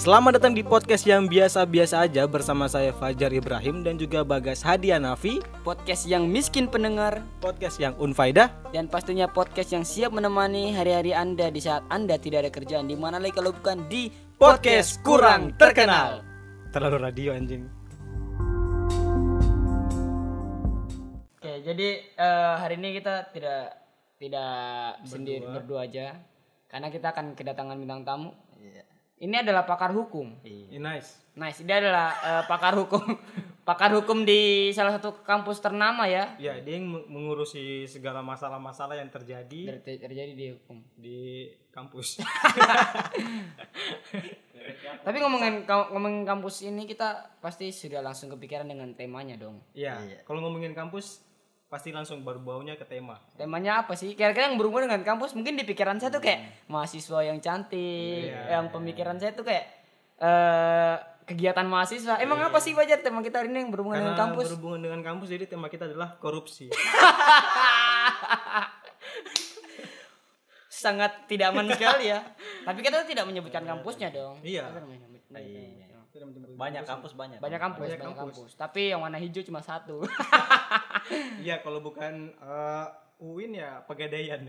Selamat datang di podcast yang biasa-biasa aja bersama saya Fajar Ibrahim dan juga Bagas Hadianafi podcast yang miskin pendengar. Podcast yang unfaedah. Dan pastinya podcast yang siap menemani hari-hari Anda di saat Anda tidak ada kerjaan. Di mana lagi kalau bukan di Podcast kurang terkenal. Terlalu radio anjing. Oke, jadi eh, hari ini kita tidak tidak sendiri berdua aja. Karena kita akan kedatangan bintang tamu. Ini adalah pakar hukum. Iya, Nice Nice, dia adalah eh, pakar hukum. pakar hukum di salah satu kampus ternama ya. Ya dia yang meng- mengurusi segala masalah-masalah yang terjadi Ter- terjadi di hukum. di kampus Tapi ngomongin ngomongin kampus ini kita pasti sudah langsung kepikiran dengan temanya dong. Iya kalau ngomongin kampus pasti langsung berbaunya ke tema Temanya apa sih? Kira-kira yang berhubungan dengan kampus mungkin di pikiran saya tuh kayak mahasiswa yang cantik, yang pemikiran saya tuh kayak eh kegiatan mahasiswa. Emang apa sih Fajar tema kita hari ini yang berhubungan dengan Karena kampus? berhubungan dengan kampus jadi tema kita adalah korupsi Sangat tidak aman sekali ya. Tapi kita tidak menyebutkan kampusnya dong. Iya. Menyebut- banyak kampus banyak Banyak kampus, Banyak banyak kampus. kampus. Tapi yang warna hijau cuma satu. Iya kalau bukan eh, UIN ya Pegadaian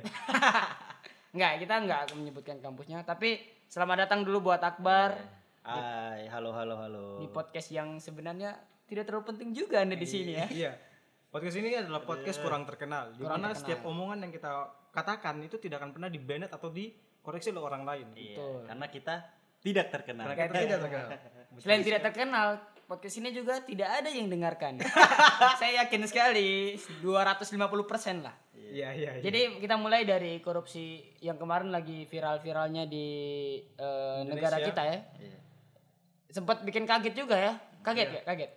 Enggak, kita enggak akan menyebutkan kampusnya, tapi selamat datang dulu buat Akbar Hai halo halo halo di podcast yang sebenarnya tidak terlalu penting juga Anda di sini ya. Iya. Podcast ini adalah podcast kurang terkenal. Di mana setiap omongan yang kita katakan itu tidak akan pernah di-banned atau dikoreksi oleh orang lain. Iya, karena kita tidak terkenal Karena kita tidak terkenal. Selain tidak terkenal, podcast ini juga tidak ada yang dengarkan. Saya yakin sekali 250% lah. Iya, iya, iya. Jadi kita mulai dari korupsi yang kemarin lagi viral-viralnya di eh, negara kita ya. Iya. Sempat bikin kaget juga ya. Kaget ya, kaget.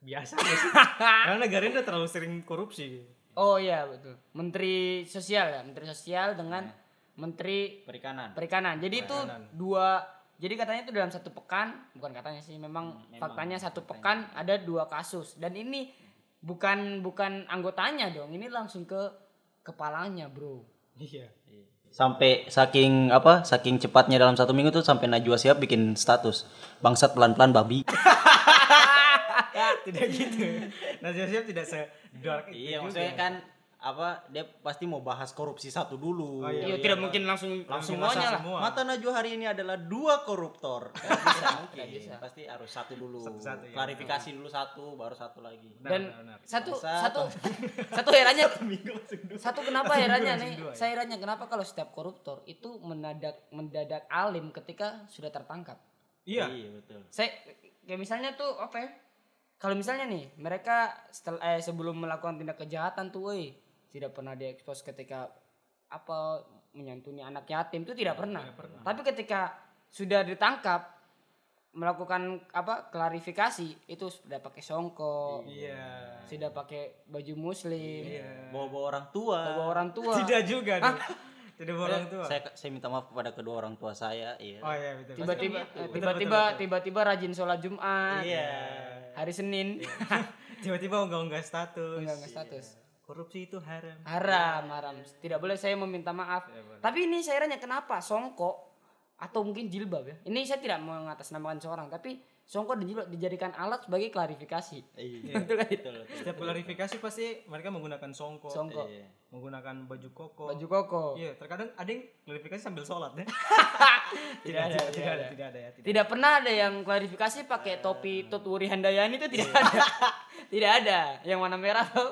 biasa nggak sih? Karena negara ini udah terlalu sering korupsi. Oh iya betul. Menteri Sosial ya, Menteri Sosial dengan Menteri perikanan Perikanan. Jadi itu dua jadi katanya itu dalam satu pekan, bukan katanya sih, memang, faktanya satu pekan ada dua kasus dan ini bukan bukan anggotanya dong, ini langsung ke kepalanya, Bro. Iya. sampai saking apa saking cepatnya dalam satu minggu tuh sampai Najwa siap bikin status bangsat pelan pelan babi tidak gitu. Nah, siap tidak se dark itu iya juga. maksudnya kan apa dia pasti mau bahas korupsi satu dulu Oh, iya. Iya, tidak mungkin langsung Langsung semuanya lah. semua. mata Najwa hari ini adalah dua koruptor Nggak bisa mungkin bisa. pasti harus satu dulu Satu-satu, ya. klarifikasi dulu satu baru satu lagi Benar, Dan benar, benar. satu satu satu herannya satu kenapa herannya nih? dua, ya. Saya herannya kenapa kalau setiap koruptor itu mendadak mendadak alim ketika sudah tertangkap. Iya. iya betul saya kayak misalnya tuh apa ya kalau misalnya nih mereka setelah eh, sebelum melakukan tindak kejahatan tuh woi tidak pernah diekspos ketika apa menyantuni anak yatim itu tidak pernah. tapi ketika sudah ditangkap melakukan apa klarifikasi itu sudah pakai songkok Iya. sudah pakai baju muslim bawa bawa orang tua. Bawa orang tua. Tidak juga nih. Tidak bawa orang tua. saya saya minta maaf kepada kedua orang tua saya iya. Oh iya betul. tiba-tiba tiba-tiba tiba-tiba rajin sholat jumat. Iya. Hari senin. Tiba-tiba unggah-unggah status. enggak enggak status Korupsi itu haram. haram haram. tidak boleh saya meminta maaf. Tapi ini saya ranya kenapa songkok atau mungkin jilbab ya? Ini saya tidak mengatasnamakan seorang tapi songkok dan jilbab dijadikan alat sebagai klarifikasi. Iya betul kan betul betul. Setiap klarifikasi pasti mereka menggunakan songkok, songkok Iya. menggunakan baju koko. baju koko. Iya, terkadang ada yang klarifikasi sambil sholat ya. tidak ada tidak, tidak ada, tidak ada ya. Tidak. tidak pernah ada yang klarifikasi pakai topi Tutwuri Handayani itu tidak ada. Tidak ada. Yang warna merah tuh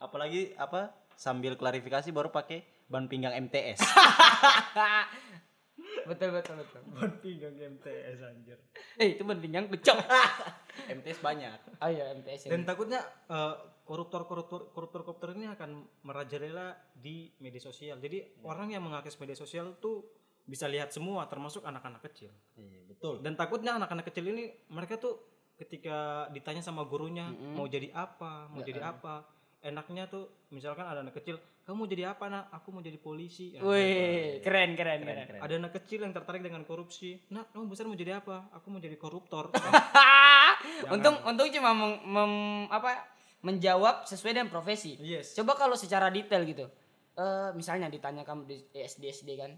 apalagi apa sambil klarifikasi baru pakai ban pinggang MTS betul betul betul. Ban pinggang MTS anjir. eh itu penting yang kecok MTS banyak. Oh iya MTS Dan takutnya eh, koruptor-koruptor koruptor-koruptor ini akan merajalela di media sosial. Jadi orang yang mengakses media sosial tuh bisa lihat semua termasuk anak-anak kecil. iya betul. Dan takutnya anak-anak kecil ini mereka tuh ketika ditanya sama gurunya mau jadi apa, mau jadi apa, enaknya tuh misalkan ada anak kecil, kamu jadi apa nak? Aku mau jadi polisi. Ya, Wih, keren keren keren. Ada anak kecil yang tertarik dengan korupsi. Nah, kamu besar mau jadi apa? Aku mau jadi koruptor. untung untung cuma meng- mem- apa menjawab sesuai dengan profesi. yes. Coba kalau secara detail gitu. Eh misalnya ditanya kamu di SD SD kan.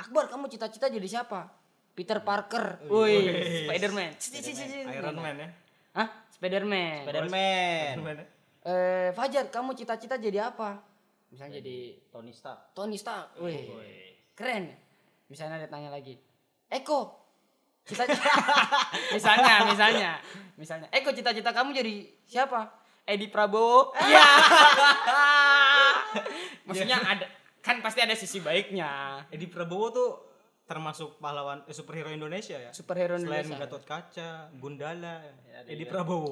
Akbar kamu cita-cita jadi siapa? Peter Parker. Woi, Spider-Man. Cici. Iron Man ya Hah? Spider-Man. Spiderman Iron Man ya? Eh, Fajar, kamu cita-cita jadi apa? Misalnya jadi Tony Stark Tony Stark. Wih. Keren. Misalnya dia tanya lagi. Eko. Cita-cita. misalnya, misalnya. Misalnya. Eko cita-cita kamu jadi siapa? Edi Prabowo. Iya. Maksudnya ada kan pasti ada sisi baiknya. Edi Prabowo tuh termasuk pahlawan eh, superhero Indonesia ya? Superhero selain Indonesia. Gatot Kaca Gundala Edi Prabowo.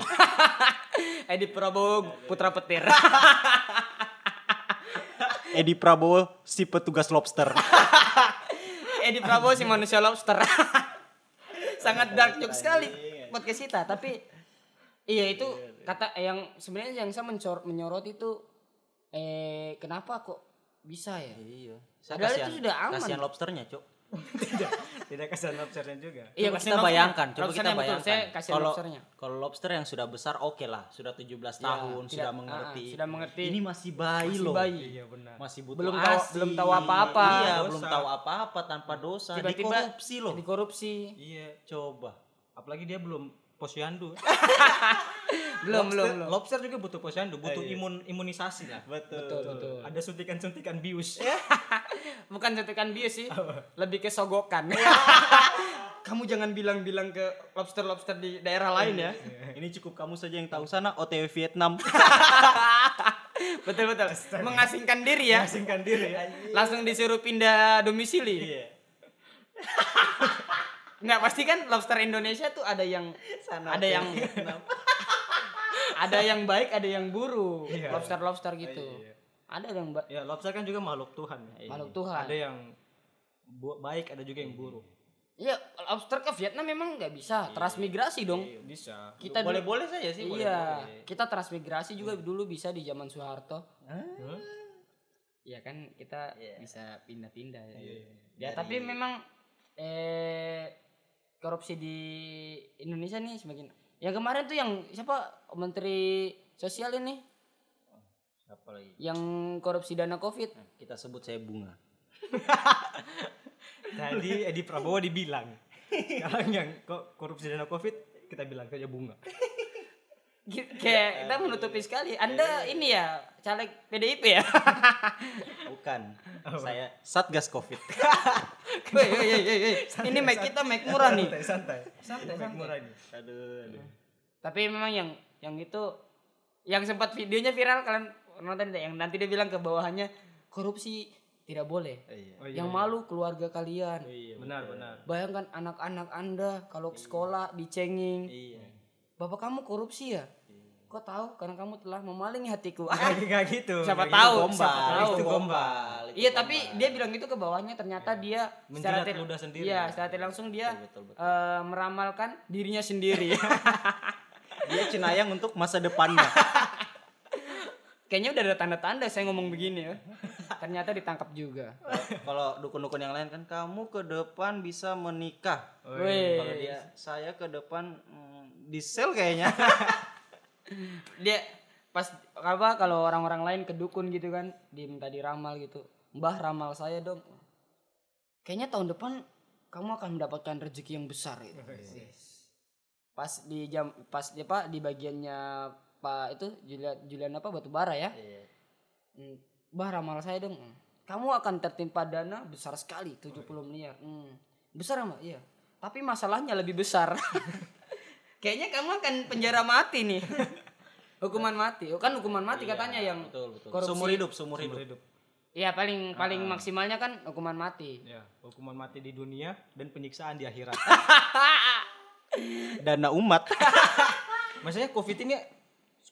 Edi Prabowo putra petir. Edi Prabowo si petugas lobster. Edi Prabowo si manusia lobster. Sangat dark joke sekali podcast kita, tapi iya itu kata yang sebenarnya yang saya mencor, menyorot itu eh kenapa kok bisa ya? iya. Padahal itu sudah aman. kasihan lobsternya cok tidak tidak kesan lobsternya juga Iya, coba kasihan kita bayangkan coba kita bayangkan saya kasihan kalau lobsternya. kalau lobster yang sudah besar oke lah sudah 17 tahun tidak- sudah ah, mengerti sudah mengerti. ini masih bayi Masih loh bayi. iya benar masih butuh Belum tahu- ASI. belum tahu apa-apa. iya Dosa. belum tahu apa-apa tanpa dosa Tiba-tiba dikorupsi loh Dikorupsi. iya coba apalagi dia belum posyandu Belum, belum, lobster, belum. lobster juga butuh posyandu butuh imun imunisasi lah betul Betul, betul. ada suntikan-suntikan bius Bukan suntikan bius sih, lebih ke sogokan. Kamu jangan bilang-bilang ke lobster-lobster di daerah lain ya. ini cukup kamu saja yang tahu sana OTW Vietnam betul betul. Mengasingkan diri ya. asingkan diri ya Langsung disuruh pindah domisili. iya Nggak pasti kan lobster Indonesia tuh ada yang Sana ada yang ada yang baik, ada yang buruk. Iya. Lobster-lobster gitu. Iya. Ada yang ba- ya lobster kan juga makhluk Tuhan ya. makhluk Tuhan. ada yang bu- baik ada juga yang buruk Iya, lobster ke Vietnam memang nggak bisa. Transmigrasi dong. Iya, bisa Kita dulu- boleh-boleh saja sih Iya, boleh-boleh. kita transmigrasi juga dulu bisa di zaman Soeharto. Iya kan kita Iya. bisa pindah-pindah ya. Iya. Ya tapi memang eh korupsi di Indonesia nih semakin. Yang kemarin tuh yang siapa Menteri Sosial ini Siapa lagi? yang korupsi dana Covid. Nah, kita sebut saya bunga. Tadi Edi Prabowo dibilang. Sekarang yang kok korupsi dana Covid kita bilang saja bunga. Kayak kita menutupi sekali. Anda ini ya caleg PDIP ya. Bukan. saya Satgas Covid. Woi, woi, woi, woi. Ini mic kita mic murah nih. Santai, santai. Santai, Mic santai. murah ini. aduh, aduh. Tapi memang yang yang itu yang sempat videonya viral kalian nonton tidak? yang nanti dia bilang ke bawahannya korupsi tidak boleh. Iya. Oh, iya, yang malu keluarga kalian. Benar, benar. Bayangkan anak-anak Anda kalau ke sekolah dicengin. Iya. Bapak kamu korupsi ya? Kok tahu? Karena kamu telah memalingi hatiku. Ah, Gak, gitu. Siapa gak tahu, gitu. Gombal, siapa tahu. itu gombal. Iya, tapi dia bilang itu ke bawahnya ternyata dia Menjilat tidak- ludah sendiri. Iya, secara langsung dia Betul, betul, eh, meramalkan dirinya sendiri. dia cenayang untuk masa depannya. Kayaknya udah ada tanda-tanda saya ngomong begini ya. Ternyata ditangkap juga. Kalau dukun-dukun yang lain kan kamu ke depan bisa menikah. Kalau dia saya ke depan mm, di sel kayaknya. Dia pas apa kalau orang-orang lain ke dukun gitu kan, diminta diramal gitu. Mbah ramal saya dong. Kayaknya tahun depan kamu akan mendapatkan rezeki yang besar gitu. Yes. Pas di jam pas di apa di bagiannya Pak itu Julian Julian apa batu bara ya. Hmm, Mbah ramal saya dong. Kamu akan tertimpa dana besar sekali 70 miliar. Hmm. Besar Mbak? Iya. Tapi masalahnya lebih besar. Kayaknya kamu akan penjara mati nih. hukuman mati. Oh, kan hukuman mati katanya yang betul betul. korupsi. Seumur hidup, seumur hidup. hidup. Iya, paling paling maksimalnya kan hukuman mati. Ya, hukuman mati di dunia dan penyiksaan di akhirat. Dana umat. Maksudnya Covid ini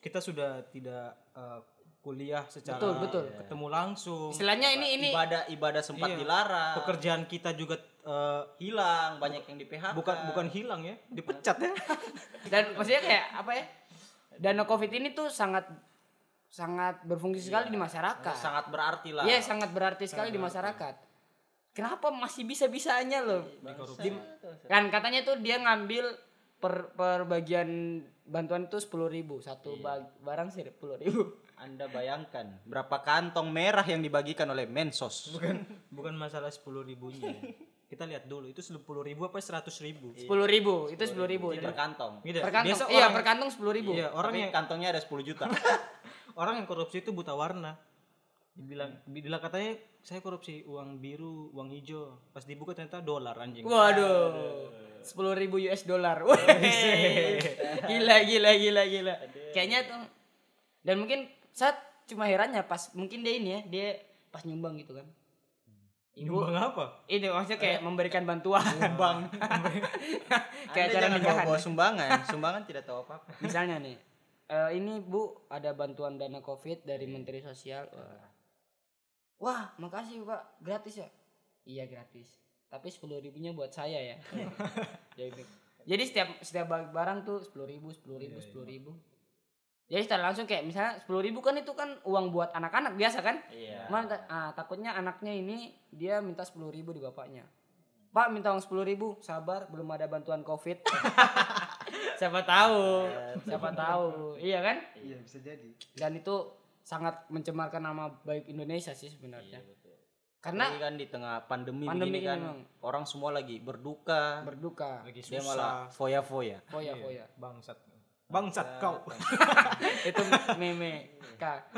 kita sudah tidak eh, kuliah secara Betul, betul. ketemu langsung. Istilahnya ini ini ibadah ibadah sempat Iya. dilarang. Pekerjaan kita juga eh, hilang, banyak yang di PHK. bukan bukan hilang ya, dipecat ya. dan maksudnya kayak apa ya? Dana Covid ini tuh sangat sangat berfungsi sekali di masyarakat. sangat berarti lah. Iya, sangat berarti sekali di masyarakat. Kenapa masih bisa-bisanya loh? Di- kan katanya tuh dia ngambil per, per bagian bantuan itu sepuluh ribu satu bag- barang sih sepuluh ribu. Anda bayangkan berapa kantong merah yang dibagikan oleh Mensos. Bukan bukan masalah sepuluh ribunya. kita lihat dulu itu sepuluh ribu apa seratus ribu Sepuluh ribu, itu sepuluh ribu. per kantong. Gitu. Per kantong, Biasa iya orang- per kantong sepuluh ribu. iya orang Tapi yang kantongnya ada 10 juta. orang yang korupsi itu buta warna dibilang dibilang katanya saya korupsi uang biru uang hijau pas dibuka ternyata dolar anjing Waduh, sepuluh ribu US dollar. Gila, gila, gila, gila. Kayaknya tuh, dan mungkin saat cuma herannya pas mungkin dia ini ya, dia pas nyumbang gitu kan. Ibu, Nyumbang apa ini maksudnya kayak memberikan bantuan. Bang. kayak Anda cara nikahan. bawa sumbangan. Sumbangan tidak tahu apa-apa. Misalnya nih, eh, ini Bu ada bantuan dana COVID dari Menteri Sosial. Wah. Wah, makasih Pak, gratis ya? Iya gratis. Tapi sepuluh ribunya buat saya ya. Jadi, setiap setiap barang tuh sepuluh ribu, sepuluh ribu, sepuluh ribu. Jadi secara langsung kayak misalnya sepuluh ribu kan itu kan uang buat anak-anak biasa kan? Iya. Cuman, ah, takutnya anaknya ini dia minta sepuluh ribu di bapaknya. Pak minta uang sepuluh ribu, sabar belum ada bantuan covid. siapa tahu, siapa tahu, iya kan? Iya, bisa jadi. Dan itu sangat mencemarkan nama baik Indonesia sih sebenarnya. Karena Apalagi kan di tengah pandemi, Pandemi begini ini kan memang. orang semua lagi berduka. berduka, lagi Dia susah malah foya-foya. foya foya. bangsat bangsat kau itu meme kak.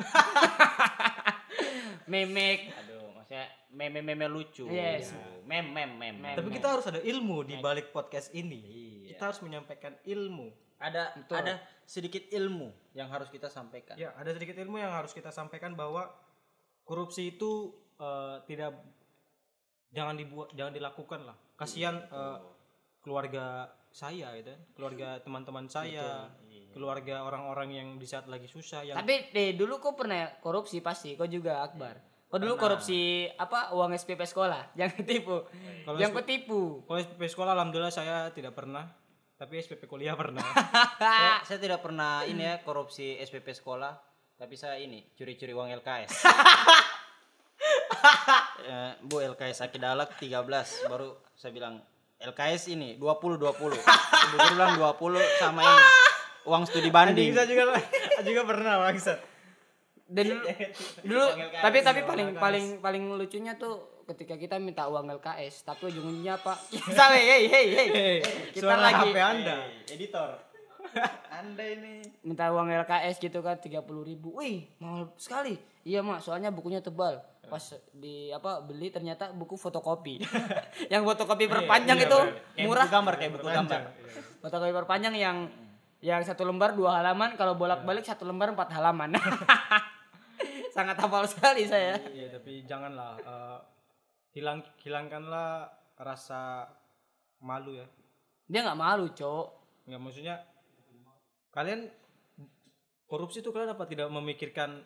Memek. Aduh, maksudnya meme-meme lucu. Yes. Mem mem mem. Mem. tapi kita harus ada ilmu di balik podcast ini Iya. kita harus menyampaikan ilmu Ada ada sedikit ilmu yang harus kita sampaikan. ya ada sedikit ilmu yang harus kita sampaikan bahwa korupsi itu eh, tidak jangan dibuat jangan dilakukan lah kasihan eh, keluarga saya gitu kan. keluarga teman-teman saya keluarga orang-orang yang di saat lagi susah yang Tapi deh dulu kok pernah korupsi pasti, kok juga Akbar. Kok dulu korupsi apa uang SPP sekolah? Jangan tipu. Kalau Yang ketipu. kalau SPP sekolah alhamdulillah saya tidak pernah tapi SPP kuliah pernah saya, saya tidak pernah ini ya korupsi SPP sekolah, tapi saya ini curi-curi uang LKS. Eh, Bu LKS Akidalak 13 baru saya bilang LKS ini 20 20. Ibu guru bilang 20 sama ini. Uang studi banding. saya juga juga pernah bangsat Dan dulu, tapi tapi paling paling paling lucunya tuh ketika kita minta uang LKS, tapi ujung-ujungnya apa? Hey hey hey hey. Kita suara lagi HP anda editor. Anda ini. Minta uang LKS gitu kan 30 ribu. Wih mahal sekali. Iya mak soalnya bukunya tebal. Pas di apa beli ternyata buku fotokopi. Yang fotokopi perpanjang itu kayak murah. buku gambar kayak buku gambar. fotokopi perpanjang yang yang satu lembar dua halaman. Kalau bolak balik satu lembar empat halaman. Sangat hafal sekali saya. Iya tapi janganlah eh, hilang hilangkanlah rasa malu ya. Dia nggak malu cok. Nggak maksudnya kalian korupsi itu kalian apa? Tidak memikirkan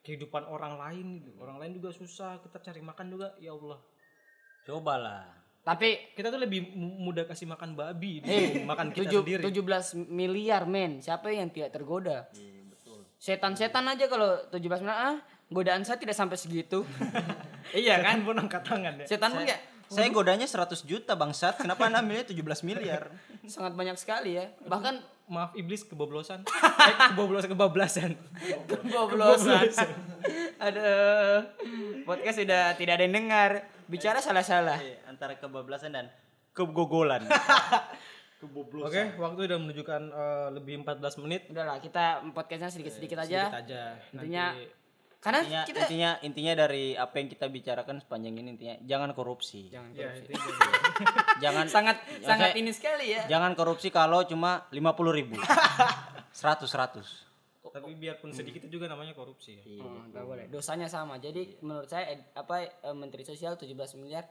kehidupan orang lain gitu. Orang lain juga susah kita cari makan juga ya Allah. Cobalah. tapi kita tuh lebih mu- mudah kasih makan babi Eh, dibanding makan kita tujuh- sendiri. 17 miliar men. Siapa yang tidak tergoda? Setan-setan aja kalau 17 miliar ah godaan saya tidak sampai segitu. Iya kan? Pun angkat tangan ya. Setan pun Saya godanya 100 juta bangsat. Kenapa anda ambilnya 17 miliar? sangat banyak sekali ya. Bahkan maaf iblis keboblosan. Eh, keboblosan kebablasan. Keboblosan. Aduh. Podcast sudah tidak ada yang dengar. Bicara salah-salah. Eh, Antara kebablasan dan kegogolan. oke waktu udah menunjukkan eh, lebih 14 menit. Udahlah kita podcastnya sedikit-sedikit aja. sedikit aja. Intinya- Nanti- karena intinya, kita intinya intinya dari apa yang kita bicarakan sepanjang ini intinya jangan korupsi. jangan ya, korupsi. intinya Jangan sangat Ya, sangat saya- ini sekali ya jangan korupsi kalau cuma 50 ribu. 100 100. tapi biarpun sedikit itu juga namanya korupsi ya Oh, nggak boleh. Dosanya sama. Jadi menurut saya ed- apa eh, Menteri Sosial 17 miliar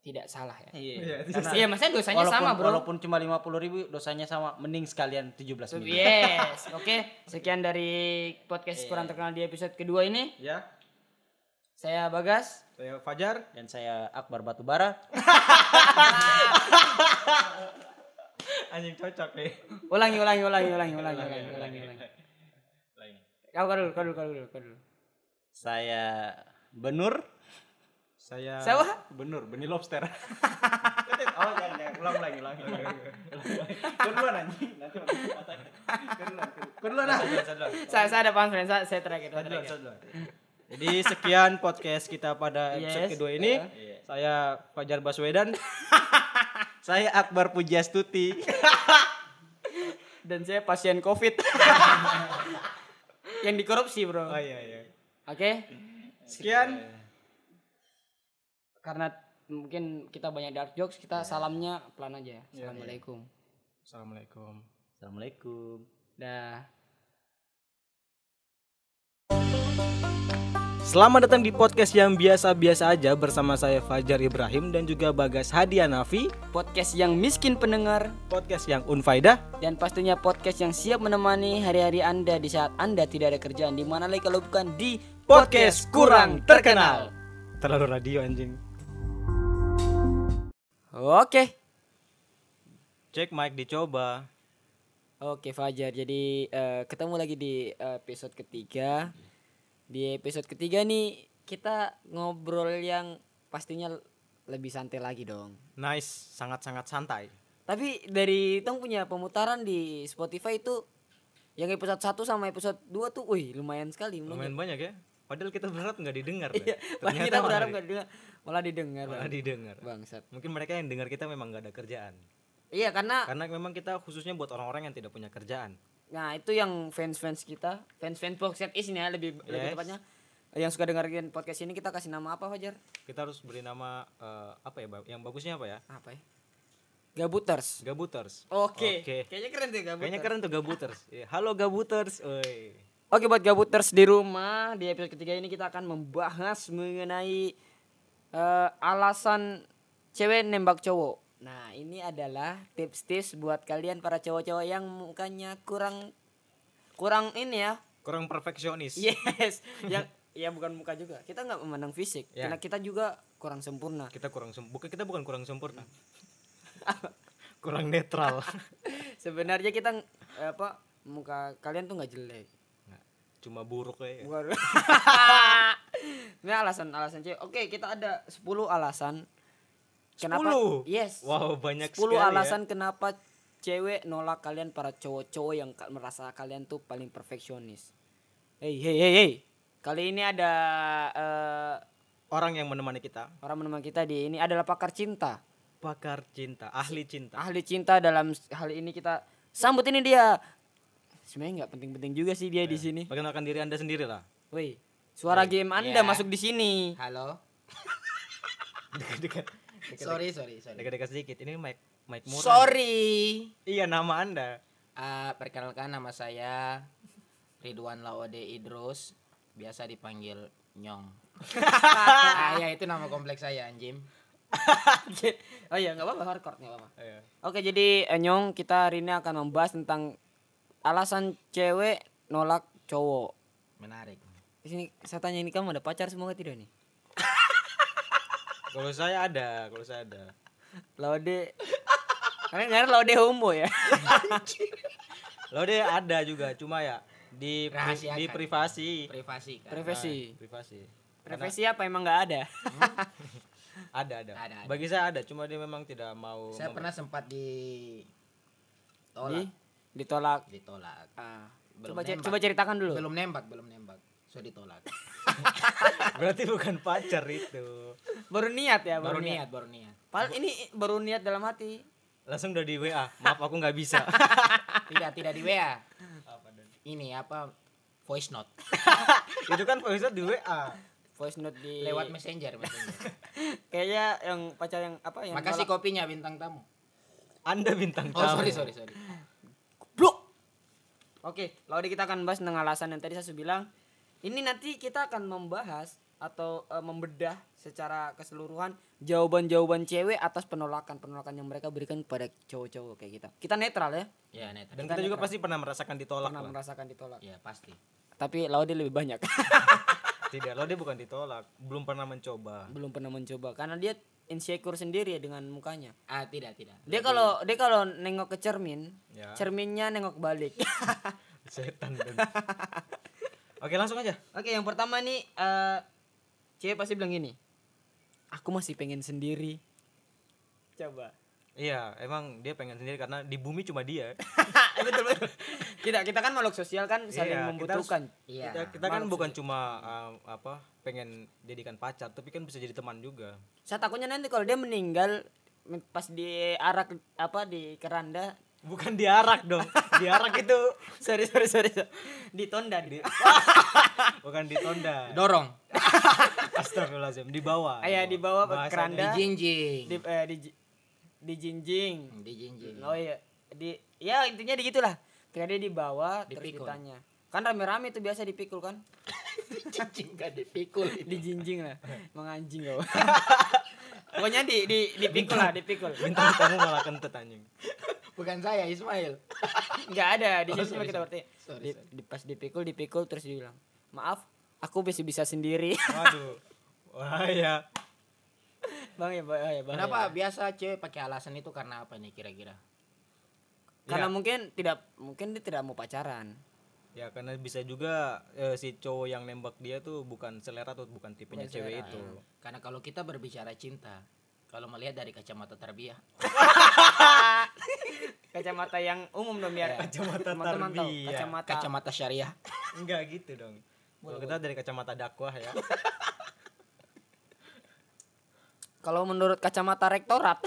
tidak salah ya. Iya. Iya, maksudnya dosanya Walaupun, sama, Bro. walaupun cuma 50 ribu dosanya sama mending sekalian 17 miliar. Yes. Oke, sekian dari podcast kurang terkenal di episode kedua ini. ya Saya Bagas. saya Fajar Dan saya Akbar Batubara. anjing cocok ya Ulangi, ulangi, ulangi, ulangi, ulangi, ulangi, ulangi, ulangi. Kau kau dulu, kau dulu, kau dulu, kau dulu. Saya Benur. Saya Siapa? benur benih lobster Oh, jangan, jangan. Ulang, ulang, ulang. Keduluan anjing. Nanti Keduluan. Keduluan. Saya saya ada paham, friend. Saya, saya terakhir. saya Duluan, terakhir. duluan. Jadi sekian podcast kita pada episode Yes. kedua ini. Iya. Saya Fajar Baswedan. Saya Akbar Pujiastuti. Dan saya pasien COVID. yang dikorupsi, Bro. Oh iya iya. Oke. Sekian. Karena mungkin kita banyak dark jokes, kita salamnya pelan aja ya. Assalamualaikum. Assalamualaikum. Assalamualaikum. Dah. Selamat datang di podcast yang biasa-biasa aja bersama saya Fajar Ibrahim dan juga Bagas Hadiah Nafi. Podcast yang miskin pendengar Podcast yang unfaidah. dan pastinya podcast yang siap menemani hari-hari Anda di saat Anda tidak ada kerjaan di mana lagi kalau bukan di Podcast kurang terkenal. Terlalu radio anjing. Oke. Cek mic dicoba. Oke Fajar, jadi eh, ketemu lagi di episode ketiga. Di episode ketiga nih kita ngobrol yang pastinya lebih santai lagi dong. Nice, sangat-sangat santai. Tapi dari Tong punya pemutaran di Spotify itu yang episode 1 sama episode 2 tuh, wih lumayan sekali. Lumayan banyak ya. Padahal kita berharap nggak didengar. Iya, kita berharap nggak didengar, malah didengar. malah Bang. didengar. Bangsat. Mungkin mereka yang dengar kita memang nggak ada kerjaan. Iya, karena Karena memang kita khususnya buat orang-orang yang tidak punya kerjaan. Nah itu yang fans-fans kita, fans-fans podcast is ini ya lebih lebih Yes. tepatnya yang suka dengerin podcast ini kita kasih nama apa Fajar? Kita harus beri nama eh, apa ya? Yang bagusnya apa ya? Apa ya? Gabuters. Gabuters. Oke. Oke. Kayaknya keren tuh Gabuters. Kayaknya keren tuh Gabuters. Iya, Halo Gabuters. Oi. Oke buat Gabuters di rumah di episode ketiga ini kita akan membahas mengenai eh, alasan cewek nembak cowok. Nah ini adalah tips-tips buat kalian para cowok-cowok yang mukanya kurang kurang ini ya Kurang perfeksionis. Yes, yang ya bukan muka juga. Kita nggak memandang fisik. Ya. Karena kita juga kurang sempurna. Kita kurang sem bukan kita bukan kurang sempurna. kurang netral. Sebenarnya kita apa muka kalian tuh nggak jelek. Nah, cuma buruk ya. Ini alasan-alasan cewek. Oke, kita ada 10 alasan kenapa 10? Yes. Wow, banyak 10 sekali ya. alasan kenapa cewek nolak kalian para cowok-cowok yang merasa kalian tuh paling perfeksionis. Hey, hey, hey, hey. Kali ini ada eh, Orang yang menemani kita, orang menemani kita di ini adalah pakar cinta. pakar cinta, ahli cinta. ahli cinta dalam hal ini kita sambut ini dia sebenarnya nggak penting-penting juga sih dia di sini Perkenalkan diri Anda sendiri lah. woi suara game anda ya. masuk di sini Halo. Dekat-dekat. Sorry, sorry, sorry. Dekat-dekat sedikit. Ini mic mic murah. Sorry. Iya, nama Anda. Ah, perkenalkan nama saya Ridwan Laode Idrus, biasa dipanggil Nyong. ah, ya itu nama kompleks saya, anjim. oh iya nggak apa-apa hardcore nggak apa-apa Iya. oke jadi eh, Nyong kita hari ini akan membahas tentang alasan cewek nolak cowok Menarik. Di sini saya tanya ini kamu ada pacar semua tidak nih Kalau saya ada, kalau saya ada. Laude Kalian nggak Laude homo ya Lo deh ada juga, cuma ya di pri- di privasi. Privasi kan. Privasi Privasi. Profesi apa emang nggak ada Ada, ada. Ada, ada. Bagi saya ada, cuma dia memang tidak mau Saya mem- pernah sempat di Di- tolak, ditolak ditolak. Ah, Belum coba nembak. coba ceritakan dulu Belum nembak, belum nembak. So ditolak. Berarti bukan pacar itu. baru niat ya baru niat, baru niat. Padahal ini baru niat dalam hati. Langsung udah di WA. Maaf aku nggak bisa. Tidak, tidak di WA. Ini apa? Voice note. itu kan voice di WA. Voice note di Lewat messenger, messenger. kayaknya yang pacar yang apa yang Makasih nolak- kopinya bintang tamu. Anda bintang Oh, tamu. sorry, sorry, sorry. Blok. Oke, lalu kita akan bahas tentang alasan yang tadi saya sudah bilang. Ini nanti kita akan membahas atau eh, membedah secara keseluruhan jawaban-jawaban cewek atas penolakan-penolakan yang mereka berikan kepada cowok-cowok kayak kita. Kita netral ya, Ya, net. Dan kita juga pasti pernah merasakan ditolak. pernah lah. merasakan ditolak. Ya, pasti. Tapi Laude lebih banyak. Tidak, lo dia bukan ditolak, belum pernah mencoba. Belum pernah mencoba karena dia insecure sendiri ya dengan mukanya. Ah, tidak, tidak. Dia kalau dia kalau nengok ke cermin, Ya. cerminnya nengok balik. Setan dan. Oke, langsung aja. Oke, yang pertama nih eh cewek pasti bilang gini. Aku masih pengen sendiri. Coba. Iya, emang dia pengen sendiri karena di bumi cuma dia. betul betul. Kita kita kan makhluk sosial kan saling Iya, kita membutuhkan. Iya. Kita, kita kan bukan cuma um, apa pengen jadikan pacar, tapi kan bisa jadi teman juga. Saya takutnya nanti kalau dia meninggal pas di arak apa di keranda Bukan diarak dong. Diarak itu sorry sorry sorry ditonda di bukan ditonda. Dorong. Astagfirullahaladzim, di bawah. Ayah, di bawah keranda. Di jinjing. di eh, di di jinjing Di jinjing. oh iya di ya intinya di gitulah ketika dia dibawa terus Dipikul. ditanya kan rame-rame itu biasa dipikul kan Jinjing gak dipikul. dijinjing lah menganjing kau pokoknya di di dipikul lah dipikul Bintang kamu malah kentut anjing. Bukan saya, Ismail. nggak ada di Oh, sini sorry, kita berarti Sorry, di, sorry. di- pas dipikul dipikul terus dia bilang maaf aku bisa bisa sendiri Waduh. Wah ya. bang ya bang ya bang Kenapa biasa cewek pakai alasan itu karena apa nih kira-kira? karena Ya. mungkin tidak mungkin dia tidak mau pacaran Ya karena bisa juga eh, si cowok yang nembak dia tuh bukan selera atau bukan tipenya Bukan cewek selera, itu. Karena kalau kita berbicara cinta, kalau melihat dari kacamata tarbiyah, kacamata yang umum dong biar Ya, Kacamata tarbiyah. kacamata kacamata syariah. Enggak gitu dong. Kalau kita dari kacamata dakwah ya. Kalau menurut kacamata rektorat,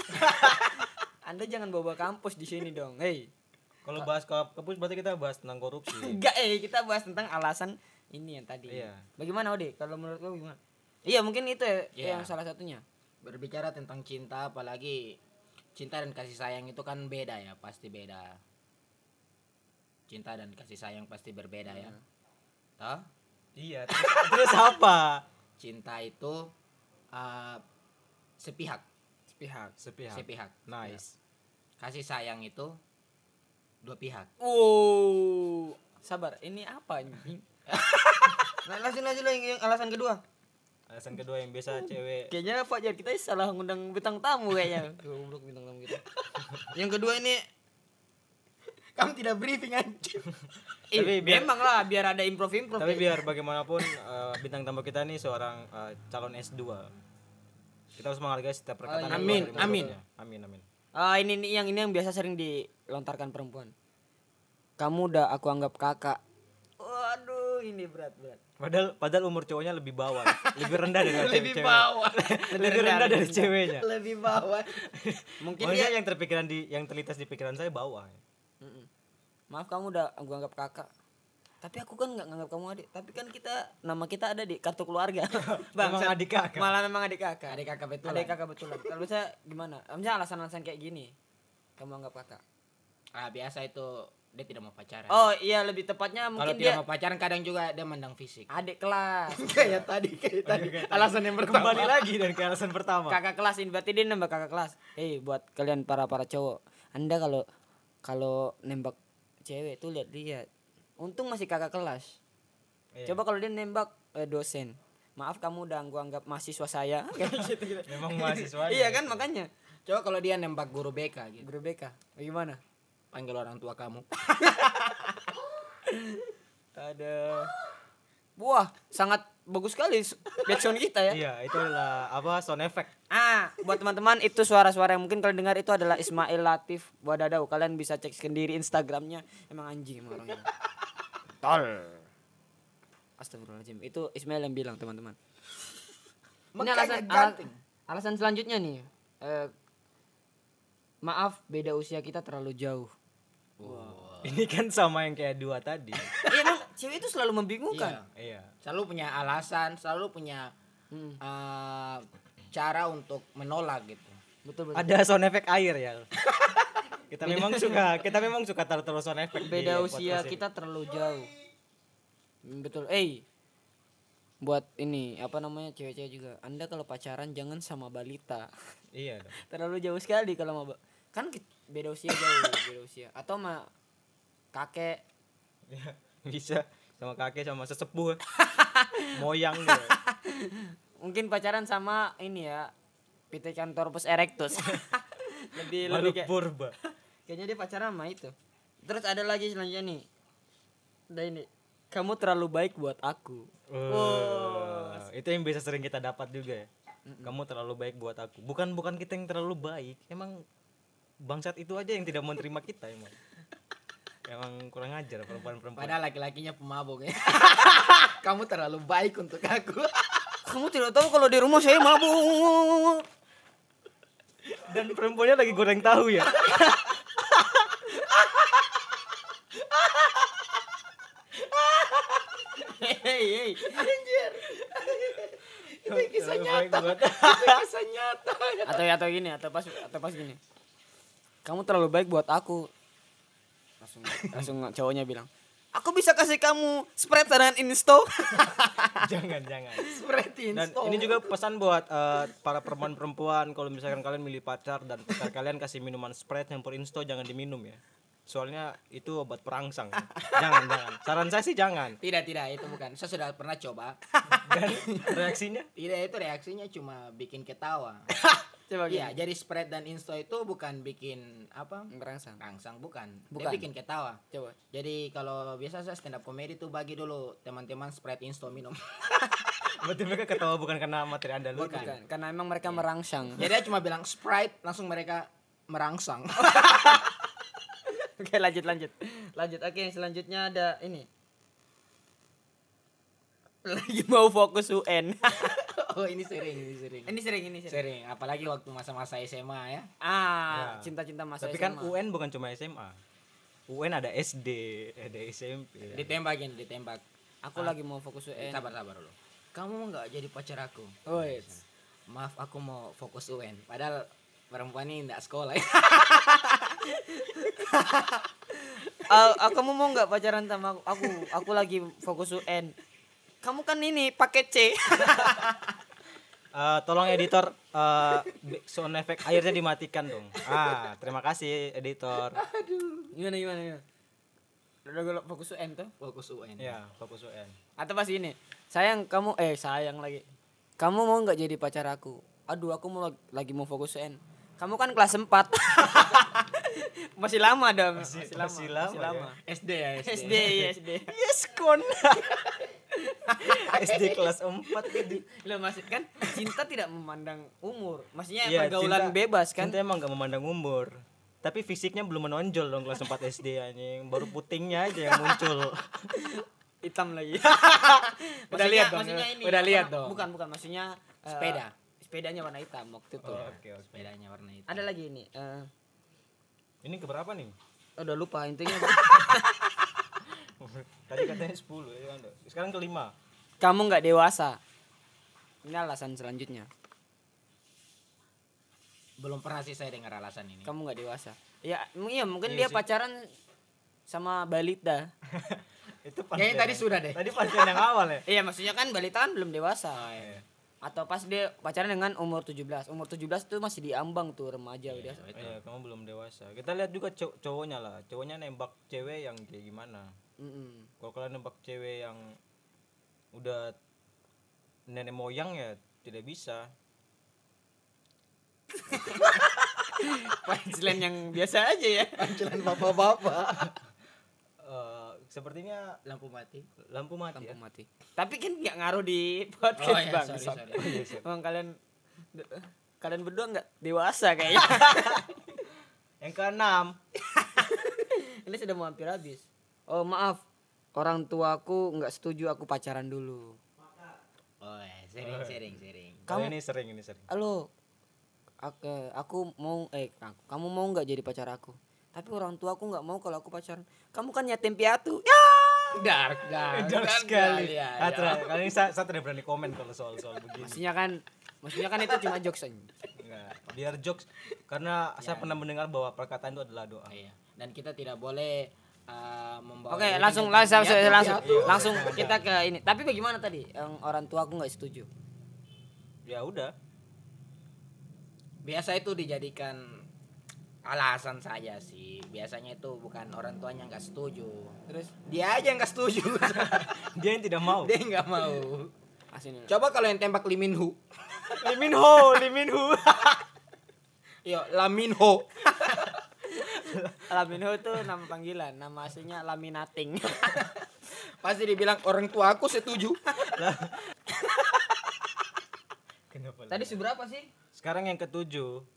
Anda jangan bawa kampus di sini dong. Hei, Kalau bahas ke kampus berarti kita bahas tentang korupsi. enggak eh kita bahas tentang alasan ini yang tadi. Iya. Bagaimana Ode? Kalau menurut kamu gimana? Iya, mungkin itu ya, Iya. yang salah satunya. Berbicara tentang cinta, apalagi cinta dan kasih sayang itu kan beda ya, pasti beda. Cinta dan kasih sayang pasti berbeda ya. Toh? Iya. Terus, terus apa? Cinta itu uh, sepihak, Sepihak. Sepihak. sepihak. Nice. Kasih sayang itu dua pihak. Wow. Sabar, ini apa anjing? Nah, lanjut lanjut yang, yang alasan kedua. Alasan kedua yang biasa cewek Kayaknya Fajar kita salah ngundang bintang tamu kayaknya. Goblok bintang tamu kita. Yang kedua ini kamu tidak briefing anjing. Eh, Tapi biar- memang lah biar ada improv-improv. Tapi biar bagaimanapun eh, bintang tamu kita nih seorang eh, calon S2. Kita harus menghargai setiap perkataan. iya. yang Amin, amin. Amin, amin. Ah ini, ini yang ini yang biasa sering dilontarkan perempuan. Kamu udah aku anggap kakak. Waduh, ini berat berat. Padahal padahal umur cowoknya lebih bawah, lebih rendah dari Lebih cewek. bawah. lebih rendah dari ceweknya. Lebih bawah. Mungkin Maksudnya dia yang terpikiran di yang terlintas di pikiran saya bawah. Maaf kamu udah aku anggap kakak. Tapi aku kan nggak nganggap kamu adik. Tapi kan kita nama kita ada di kartu keluarga. Memang Bangsat. adik kakak. Malah memang adik kakak. Adik kakak betul. Adik kakak betulan. Kalau saya gimana? Maksudnya alasan-alasan kayak gini. Kamu anggap kakak. Ah, biasa itu dia tidak mau pacaran. Oh iya lebih tepatnya Kalau mungkin tidak dia mau pacaran kadang juga dia mandang fisik. adik kelas. kayak tadi kayak tadi. Alasan yang pertama. Kembali lagi dari ke alasan pertama. kakak kelas ini berarti dia nembak kakak kelas. Hei buat kalian para para cowok, anda kalau kalau nembak cewek tuh lihat-lihat. Untung masih kakak kelas. Iya. Coba kalau dia nembak eh, dosen. Maaf kamu udah gua anggap mahasiswa saya. Kayak gitu, gitu. Memang mahasiswa. iya kan makanya. Coba kalau dia nembak guru BK gitu. Guru BK. Bagaimana? Panggil orang tua kamu. Ada Wah, sangat bagus sekali backsound kita ya. Iya, itu adalah apa sound effect. Ah, buat teman-teman itu suara-suara yang mungkin kalian dengar itu adalah Ismail Latif Wadadau. Kalian bisa cek sendiri Instagramnya. Emang anjing emang orangnya. Tol. Astagfirullahaladzim. Itu Ismail yang bilang teman-teman. Ini alasan ala- alasan selanjutnya nih. Eh, maaf beda usia kita terlalu jauh. Ini kan sama yang kayak dua tadi. Iya emang cewek itu selalu membingungkan. Iya. iya. Selalu punya alasan, selalu punya Hmm, eh, cara untuk menolak gitu. betul betul. Ada sound effect air ya. kita memang suka, kita memang suka effect. di beda usia kita terlalu jauh Hmm, betul eh buat ini apa namanya cewek-cewek juga anda kalau pacaran jangan sama balita Iya dong. terlalu jauh sekali kalau ba- kan beda usia jauh beda usia atau sama kakek Iya, bisa sama kakek sama sesepuh. Moyang dia. mungkin pacaran sama ini ya Pithecanthropus erectus lebih lebih kayak purba. Kayaknya dia pacaran sama itu terus ada lagi selanjutnya nih ada ini kamu terlalu baik buat aku Wah, itu yang biasa sering kita dapat juga ya. Kamu terlalu baik buat aku. Bukan bukan kita yang terlalu baik. Emang bangsat itu aja yang tidak mau terima kita emang emang kurang ajar perempuan-perempuan Padahal laki-lakinya pemabuk ya. Kamu terlalu baik untuk aku. Kamu tidak tahu kalau di rumah saya mabuk. dan perempuannya lagi goreng tahu ya Hei, hei. Anjir. Itu kisah nyata. Itu kisah nyata. atau atau gini atau pas atau pas gini kamu terlalu baik buat aku langsung langsung cowoknya bilang aku bisa kasih kamu spread dan insto jangan jangan Spread dan install. ini juga pesan buat eh, para perempuan-perempuan kalau misalkan kalian milih pacar dan pacar kalian kasih minuman Sprite yang insto jangan diminum ya soalnya itu obat perangsang jangan jangan saran saya sih jangan Tidak, tidak, itu bukan. Saya sudah pernah coba. dan reaksinya Tidak, itu reaksinya cuma bikin ketawa. coba Iya, jadi spread dan insto itu bukan bikin apa? merangsang Rangsang bukan. Bukan. Dia bikin ketawa. coba Jadi kalau biasa saya stand up comedy tuh bagi dulu teman-teman spread insto minum. berarti mereka ketawa bukan karena materi anda lucu bukan karena emang mereka merangsang Jadi dia cuma bilang sprite langsung mereka merangsang. oke lanjut lanjut lanjut oke selanjutnya ada ini lagi mau fokus UN oh, ini sering, ini sering. ini sering ini sering Sering, apalagi waktu masa-masa SMA ya. ah Ya. cinta-cinta masa tapi kan SMA. UN bukan cuma SMA UN ada SD ada SMP ya. Ditembakin, ditembak. aku lagi mau fokus UN Sabar, sabar dulu. Kamu mau nggak jadi pacar aku? Woi. Maaf, aku mau fokus UN. Padahal perempuan ini nggak sekolah. ya. Ah, kamu mau nggak pacaran sama aku? Aku aku lagi fokus UN. Kamu kan ini paket C. Eh, tolong editor eh, sound effect airnya dimatikan dong ah terima kasih editor gimana gimana gimana? Udah gue fokus UN tuh. fokus UN. ya fokus UN Atau pas ini. Sayang kamu eh sayang lagi. Kamu mau nggak jadi pacar aku? Aduh aku mau lag- lagi mau fokus UN. Kamu kan kelas 4. masih lama dong. Masih- Masih, lama. masih lama ya. SD ya, SD. SD ya SD. yes kon SD kelas 4 gitu Lo maksud kan cinta tidak memandang umur. Maksudnya Iya, pergaulan cinta- bebas kan? cinta emang gak memandang umur tapi fisiknya belum menonjol dong kelas 4 SD anjing baru putingnya aja yang muncul Hitam lagi. Udah lihat dong, ini. udah lihat dong. Bukan, bukan maksudnya eh, Sepeda. Sepedanya warna hitam waktu itu. Oh, oke oke Sepedanya warna itu. Ada lagi ini. eh, ini keberapa nih udah lupa intinya. tadi katanya 10 ya kan Dok? sekarang kelima kamu nggak dewasa. Ini alasan selanjutnya. Belum pernah sih saya dengar alasan ini. Kamu nggak dewasa. Ya, iya mungkin Iya dia sih. pacaran sama balita. itu Kayaknya tadi sudah deh. tadi pasien yang awal ya iya, maksudnya kan balita kan belum dewasa. iya. Atau pas dia pacaran dengan umur 17. Umur 17 tuh masih diambang tuh remaja udah. Itu. Iya, kamu belum dewasa. Kita lihat juga cow- cowoknya lah. Cowoknya nembak cewek yang kayak gimana. Mm-mm. Kalau kalian nembak cewek yang udah nenek moyang ya tidak bisa. Punchline yang biasa aja ya. Pancelan bapak-bapak. Sepertinya Lampu mati. lampu mati Lampu ya. mati. Tapi kan nggak ngaruh di Oh podcast iya, bang. sorry, sorry. Oh, iya, siap. Emang kalian kalian berdua nggak dewasa kayaknya. Yang keenam, Ini sudah mau hampir habis. Oh maaf, orang tuaku nggak setuju aku pacaran dulu. Oh, iya, sering, sering, sering. kamu Kamu- ini sering ini sering. Halo, aku, aku mau eh aku- kamu mau nggak jadi pacar aku? Tapi orang tuaku nggak mau kalau aku pacaran. Kamu kan yatim piatu. Ya. Dark, dark, Dark sekali. Ya, Ah, ya. kali ini saya, saya tidak berani komen kalau soal-soal begini. Maksudnya kan, maksudnya kan itu cuma jokes aja. Enggak, biar jokes karena saya pernah mendengar bahwa perkataan itu adalah doa. Iya. Dan kita tidak boleh uh, membawa Oke, diri langsung langsung langsung piatu. langsung kita ke ini. Tapi bagaimana tadi? Yang orang tua aku nggak setuju. Ya udah. Biasa itu dijadikan alasan saja sih. Biasanya itu bukan orang tuanya nggak setuju. Terus dia aja yang nggak setuju. Dia yang tidak mau. dia nggak mau. Asini. Coba kalau yang tembak Liminhu. Liminho, Liminho. Yo, Laminho. Laminho itu nama panggilan, nama aslinya Laminating. Pasti dibilang orang tua aku setuju. Tadi seberapa sih? Sekarang yang ketujuh.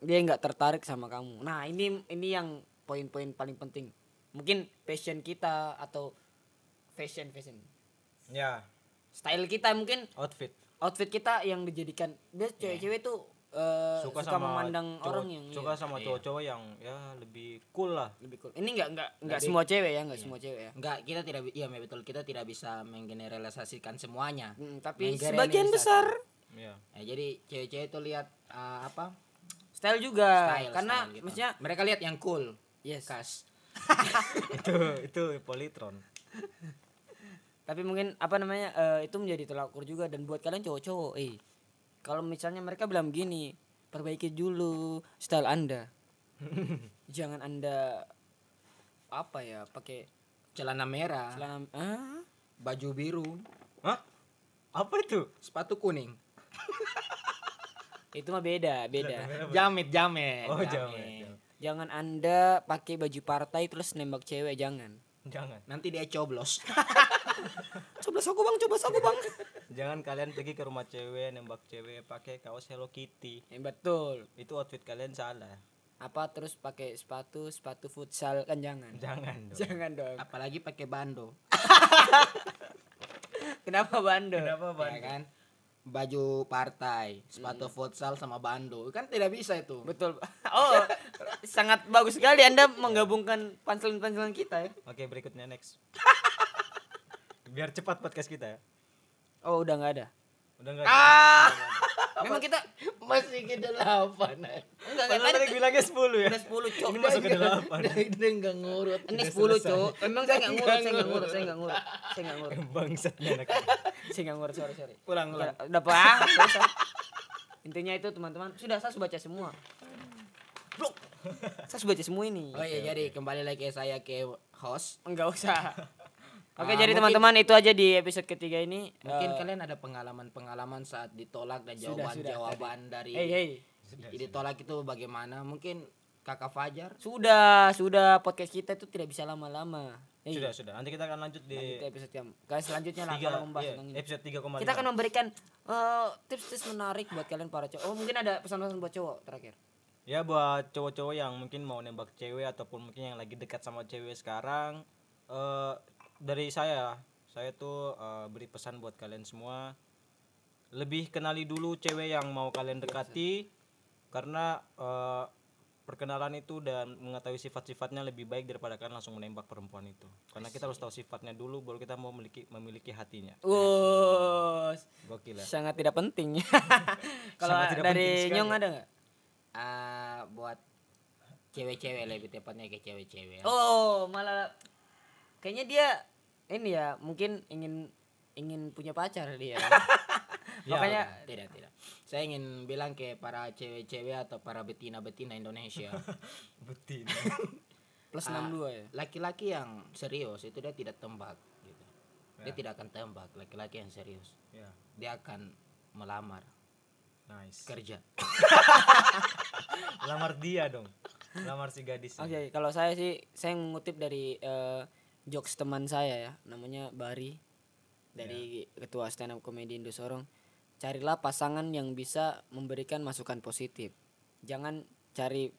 Dia nggak tertarik sama kamu. Nah ini ini yang poin-poin paling penting. Mungkin passion kita atau fashion fashion. Ya, style kita mungkin outfit. outfit kita yang dijadikan. Biasa cewek-cewek tuh eh, Suka, suka, sama memandang cowok- orang yang suka iya, sama cowok-cowok yang ya lebih cool lah. lebih cool. Ini nggak nggak nggak semua cewek ya nggak semua cewek ya. Enggak, kita tidak iya betul. Kita tidak bisa menggeneralisasikan semuanya. Hmm, tapi sebagian besar Ya. Ya, jadi cewek-cewek itu lihat uh, apa? style juga Style, karena style gitu. maksudnya mereka lihat yang cool. yes Kas. itu itu politron. tapi mungkin apa namanya eh, itu menjadi tolak ukur juga dan buat kalian cowok-cowok eh kalau misalnya mereka bilang begini perbaiki dulu style anda jangan anda apa ya pakai Celana merah, celana ah baju biru, Hah? Apa itu? sepatu kuning. itu mah beda beda Jamit, jamit. Oh, jamet. jangan anda pakai baju partai terus nembak cewek jangan Jangan. Nanti dia coblos. coba aku bang coba aku bang Jangan kalian pergi ke rumah cewek nembak cewek pakai kaos Hello Kitty. ya, betul Itu outfit kalian salah. apa terus pakai sepatu sepatu futsal kan jangan Jangan dong. jangan dong Apalagi pakai bando. kenapa bando Kenapa Ya kan? Baju partai, sepatu futsal sama bando. Kan tidak bisa itu. Betul. Oh, sangat bagus sekali Anda menggabungkan panselan-panselan kita ya. Oke, berikutnya next. Biar cepat podcast kita ya. Oh, udah nggak ada. Udah enggak? Memang kita Masih ke delapan. enggak enggak tadi bilangnya 10 ya. Udah 10, Cok. Ini masuk ke delapan. Dia enggak ngurut. Ini 10, Cok. Memang saya enggak ngurut, saya enggak ngurut, saya enggak ngurut. Saya enggak ngurut. Bangsatnya anak. Saya enggak ngurut, sorry, sorry. Ulang, ulang. Ya, udah usah. Intinya itu teman-teman, sudah saya sudah baca semua. Blok. Saya sudah baca semua ini. Oh iya, jadi kembali lagi saya ke host. Enggak usah. Oke, Ah, jadi teman-teman itu aja di episode ketiga ini. Mungkin Eh, kalian ada pengalaman-pengalaman saat ditolak dan Sudah, sudah, jawaban-jawaban dari Hey, hey. ditolak itu bagaimana? Mungkin Kakak Fajar Sudah, sudah podcast kita itu tidak bisa lama-lama. Eh, Sudah, sudah. Nanti kita akan lanjut di lanjut ke episode yang kali selanjutnya lah kalau membahas iya, tentang ini. episode 3,5. Kita akan memberikan eh, tips-tips menarik buat kalian para cowok. Oh, mungkin ada pesan-pesan buat cowok terakhir. Ya buat cowok-cowok yang mungkin mau nembak cewek ataupun mungkin yang lagi dekat sama cewek sekarang eh dari saya saya tuh eh, beri pesan buat kalian semua lebih kenali dulu cewek yang mau kalian dekati karena eh, perkenalan itu dan mengetahui sifat-sifatnya lebih baik daripada kalian langsung menembak perempuan itu karena kita harus tahu sifatnya dulu baru kita mau memiliki memiliki hatinya Wow, gokil ya sangat tidak penting. Kalau penting dari. Nyong ada nggak? ah buat cewek-cewek lebih tepatnya ke cewek-cewek. Oh, malah kayaknya dia ini ya, mungkin ingin ingin punya pacar dia. Ya, Makanya tidak tidak. Saya ingin bilang ke para cewek-cewek atau para betina-betina Indonesia, betin plus Ah. 62 ya. laki-laki yang serius itu dia tidak tembak gitu. Dia tidak akan tembak laki-laki yang serius. ya Dia akan melamar nice kerja. lamar dia dong lamar si gadis Oke, kalau saya sih saya mengutip dari eh, jokes teman saya ya, namanya Bari dari ketua stand up comedy Indo Sorong. Carilah pasangan yang bisa memberikan masukan positif. Jangan cari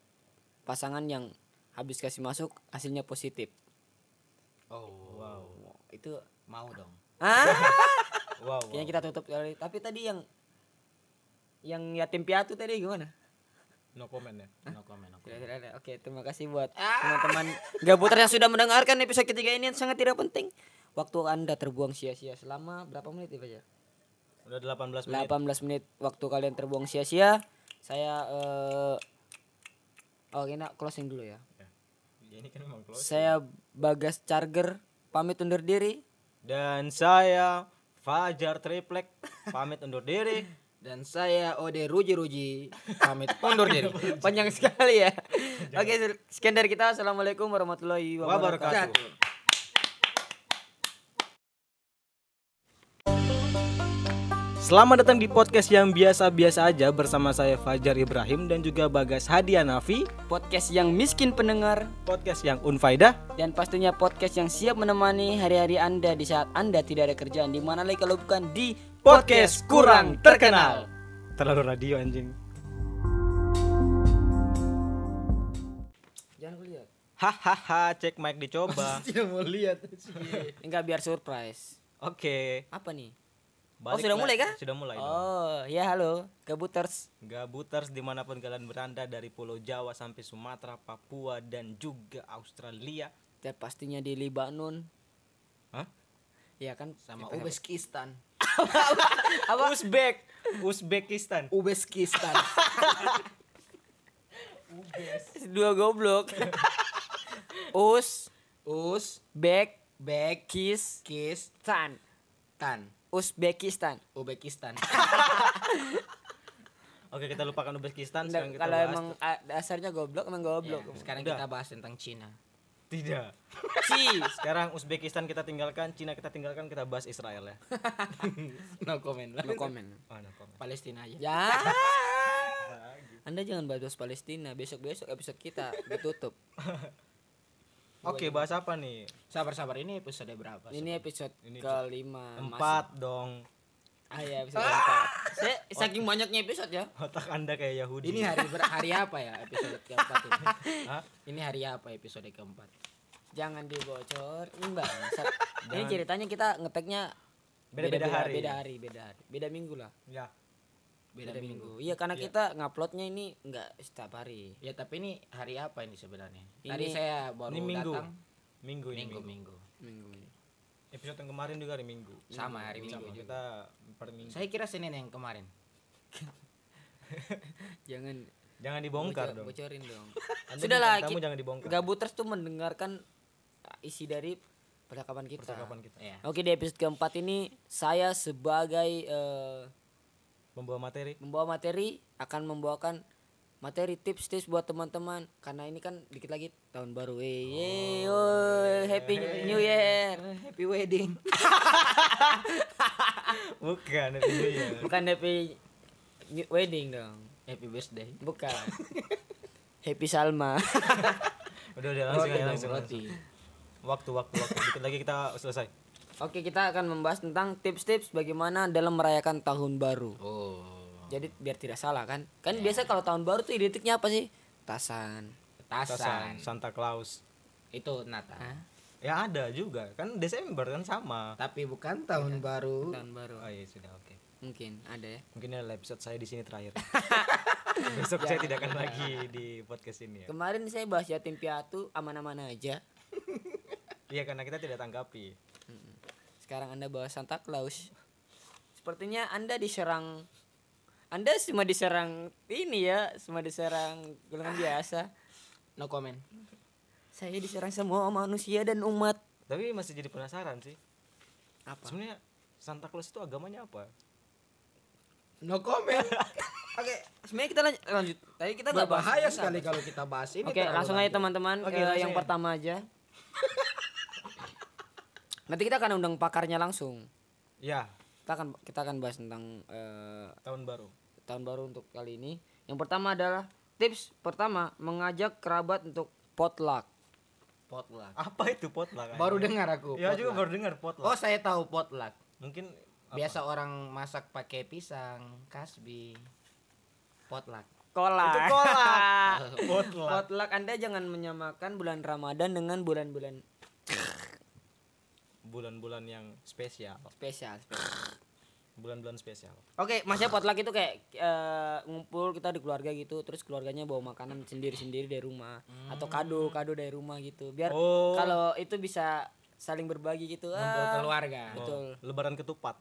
pasangan yang habis kasih masuk hasilnya positif. Oh, wow Itu mau dong. ah, wow, wow. kayaknya kita tutup kali. Tapi tadi yang yang yatim piatu tadi gimana? No comment ya No comment, no Tidak, comment. tidak ada. Oke, terima kasih buat teman-teman gabuter yang sudah mendengarkan episode ketiga ini yang sangat tidak penting. Waktu Anda terbuang sia-sia selama berapa menit ya, Fajar? udah 18 menit 18 menit waktu kalian terbuang sia-sia. Saya eh Oh, ini closing dulu ya. Ya, ini kan memang close Saya Bagas Charger pamit undur diri. dan saya Fajar Triplek pamit undur diri Dan saya Ode Ruji Ruji pamit undur diri. Panjang sekali ya. Oke, sekian dari kita. Assalamualaikum warahmatullahi wabarakatuh. wabarakatuh Selamat datang di podcast yang biasa-biasa aja bersama saya Fajar Ibrahim dan juga Bagas Hadianafi Podcast yang miskin pendengar Podcast yang unfaidah dan pastinya podcast yang siap menemani hari-hari Anda di saat Anda tidak ada kerjaan di mana lagi kalau bukan di Podcast kurang terkenal Terlalu radio anjing Hahaha, cek mic dicoba. Tidak mau lihat. Enggak biar surprise. Oke. Apa nih? Balik sudah lah. mulai kah? Sudah mulai dong. Oh, ya halo, Kabuters. Gabuters di mana pun kalian berada dari Pulau Jawa sampai Sumatera, Papua dan juga Australia. Ya pastinya di Libanon. Hah? Ya kan Sama Uzbekistan. apa? Uzbek, Uzbekistan. Uzbekistan. Dua goblok. Us, Uz, Bek, Bek, Kis, Kis, Tan. Tan. Uzbekistan. Uzbekistan. Oke, kita lupakan Uzbekistan. Nggak, Sekarang kita kalau bahas. emang dasarnya goblok emang goblok. Ya, sekarang Udah. kita bahas tentang Cina. Tidak. Si. Sekarang Uzbekistan kita tinggalkan, Cina kita tinggalkan, kita bahas Israel ya. No comment. No comment. Oh, no comment. Palestina aja. Ya. Anda jangan bahas Palestina. Besok-besok episode kita ditutup. Oke, bahas apa nih? Sabar-sabar ini episode berapa? Ini episode Ini kelima. Empat dong. Ah ya episode keempat. Saya saking banyaknya episode ya. Otak Anda kayak Yahudi. Ini hari ber- hari apa ya episode keempat ini? Hah? Ini hari apa episode keempat? Jangan dibocor. Bang. Ini ceritanya kita ngeteknya Beda-beda hari. Beda hari, beda hari. Beda minggu lah. Ya. Beda, minggu. Iya, karena kita nguploadnya ini enggak setiap hari. Ya tapi ini hari apa ini sebenarnya? Ini- Tadi saya baru Ini minggu. datang. Minggu ini. Minggu, Minggu. minggu. Minggu. Episode yang kemarin juga hari Minggu. Sama hari Sama, minggu juga. kita per minggu. Saya kira Senin yang kemarin. Jangan Jangan dibongkar bocor- dong. bocorin dong. Sudahlah, ki- jangan dibongkar. Gabuters tuh mendengarkan isi dari percakapan kita. Percakapan kita. Iya. Oke, di episode keempat ini saya sebagai eh, Membawa materi. membawa materi akan membawakan materi tips-tips buat teman-teman karena ini kan dikit lagi tahun baru. Wey, yeay, oh, happy new year. Happy wedding. Bukan, itu ya. Bukan happy new wedding dong. Happy birthday. Bukan. happy Salma. Udah udah langsung Roti aja dong, langsung. roti. langsung. Waktu waktu waktu. Dikit lagi kita selesai. Oke, kita akan membahas tentang tips-tips bagaimana dalam merayakan tahun baru. Oh. Jadi biar tidak salah kan? Kan biasa kalau tahun baru tuh identiknya apa sih? Tasan. Tasan, Tasan. Santa Claus. Itu Natal. Ya ada juga. Kan Desember kan sama. Tapi bukan tahun baru. Tahun baru. Oh iya sudah oke. Mungkin ada ya. Mungkin adalah episode saya di sini terakhir. Besok saya tidak akan lagi di podcast ini ya. Kemarin saya bahas yatim piatu aman-aman aja. Iya karena kita tidak tanggapi. Sekarang Anda bahas Santa Claus. Sepertinya Anda diserang Anda cuma diserang ini ya, cuma diserang golongan biasa. No comment. Saya diserang semua manusia dan umat. Tapi masih jadi penasaran sih. Apa? Sebenarnya Santa Claus itu agamanya apa? No comment. Oke, sebenarnya kita lanjut, lanjut. Tadi kita nggak. Berbahaya sekali kalau kita bahas ini. Oke, langsung aja teman-teman Oke, ke langsung yang ya. pertama aja. Nanti kita akan undang pakarnya langsung. Ya, Kita akan kita akan bahas tentang eh, tahun baru. tahun baru untuk kali ini. Yang pertama adalah tips pertama mengajak kerabat untuk potluck. Potluck. Apa itu potluck? Baru dengar aku. Ya juga potluck. baru dengar potluck. Oh, saya tahu potluck. Mungkin Biasa orang masak pakai pisang, kasbi. Potluck. Kolak. Itu kolak. potluck. potluck Anda jangan menyamakan bulan Ramadan dengan bulan-bulan Bulan-bulan yang spesial. spesial. spesial. Bulan-bulan spesial. Oke, maksudnya potluck itu kayak eh, ngumpul kita di keluarga gitu, terus keluarganya bawa makanan sendiri-sendiri dari rumah atau kado kado dari rumah gitu. Biar Oh. kalau itu bisa saling berbagi gitu. Ngumpul Ah, keluarga. Betul. Oh, lebaran ketupat.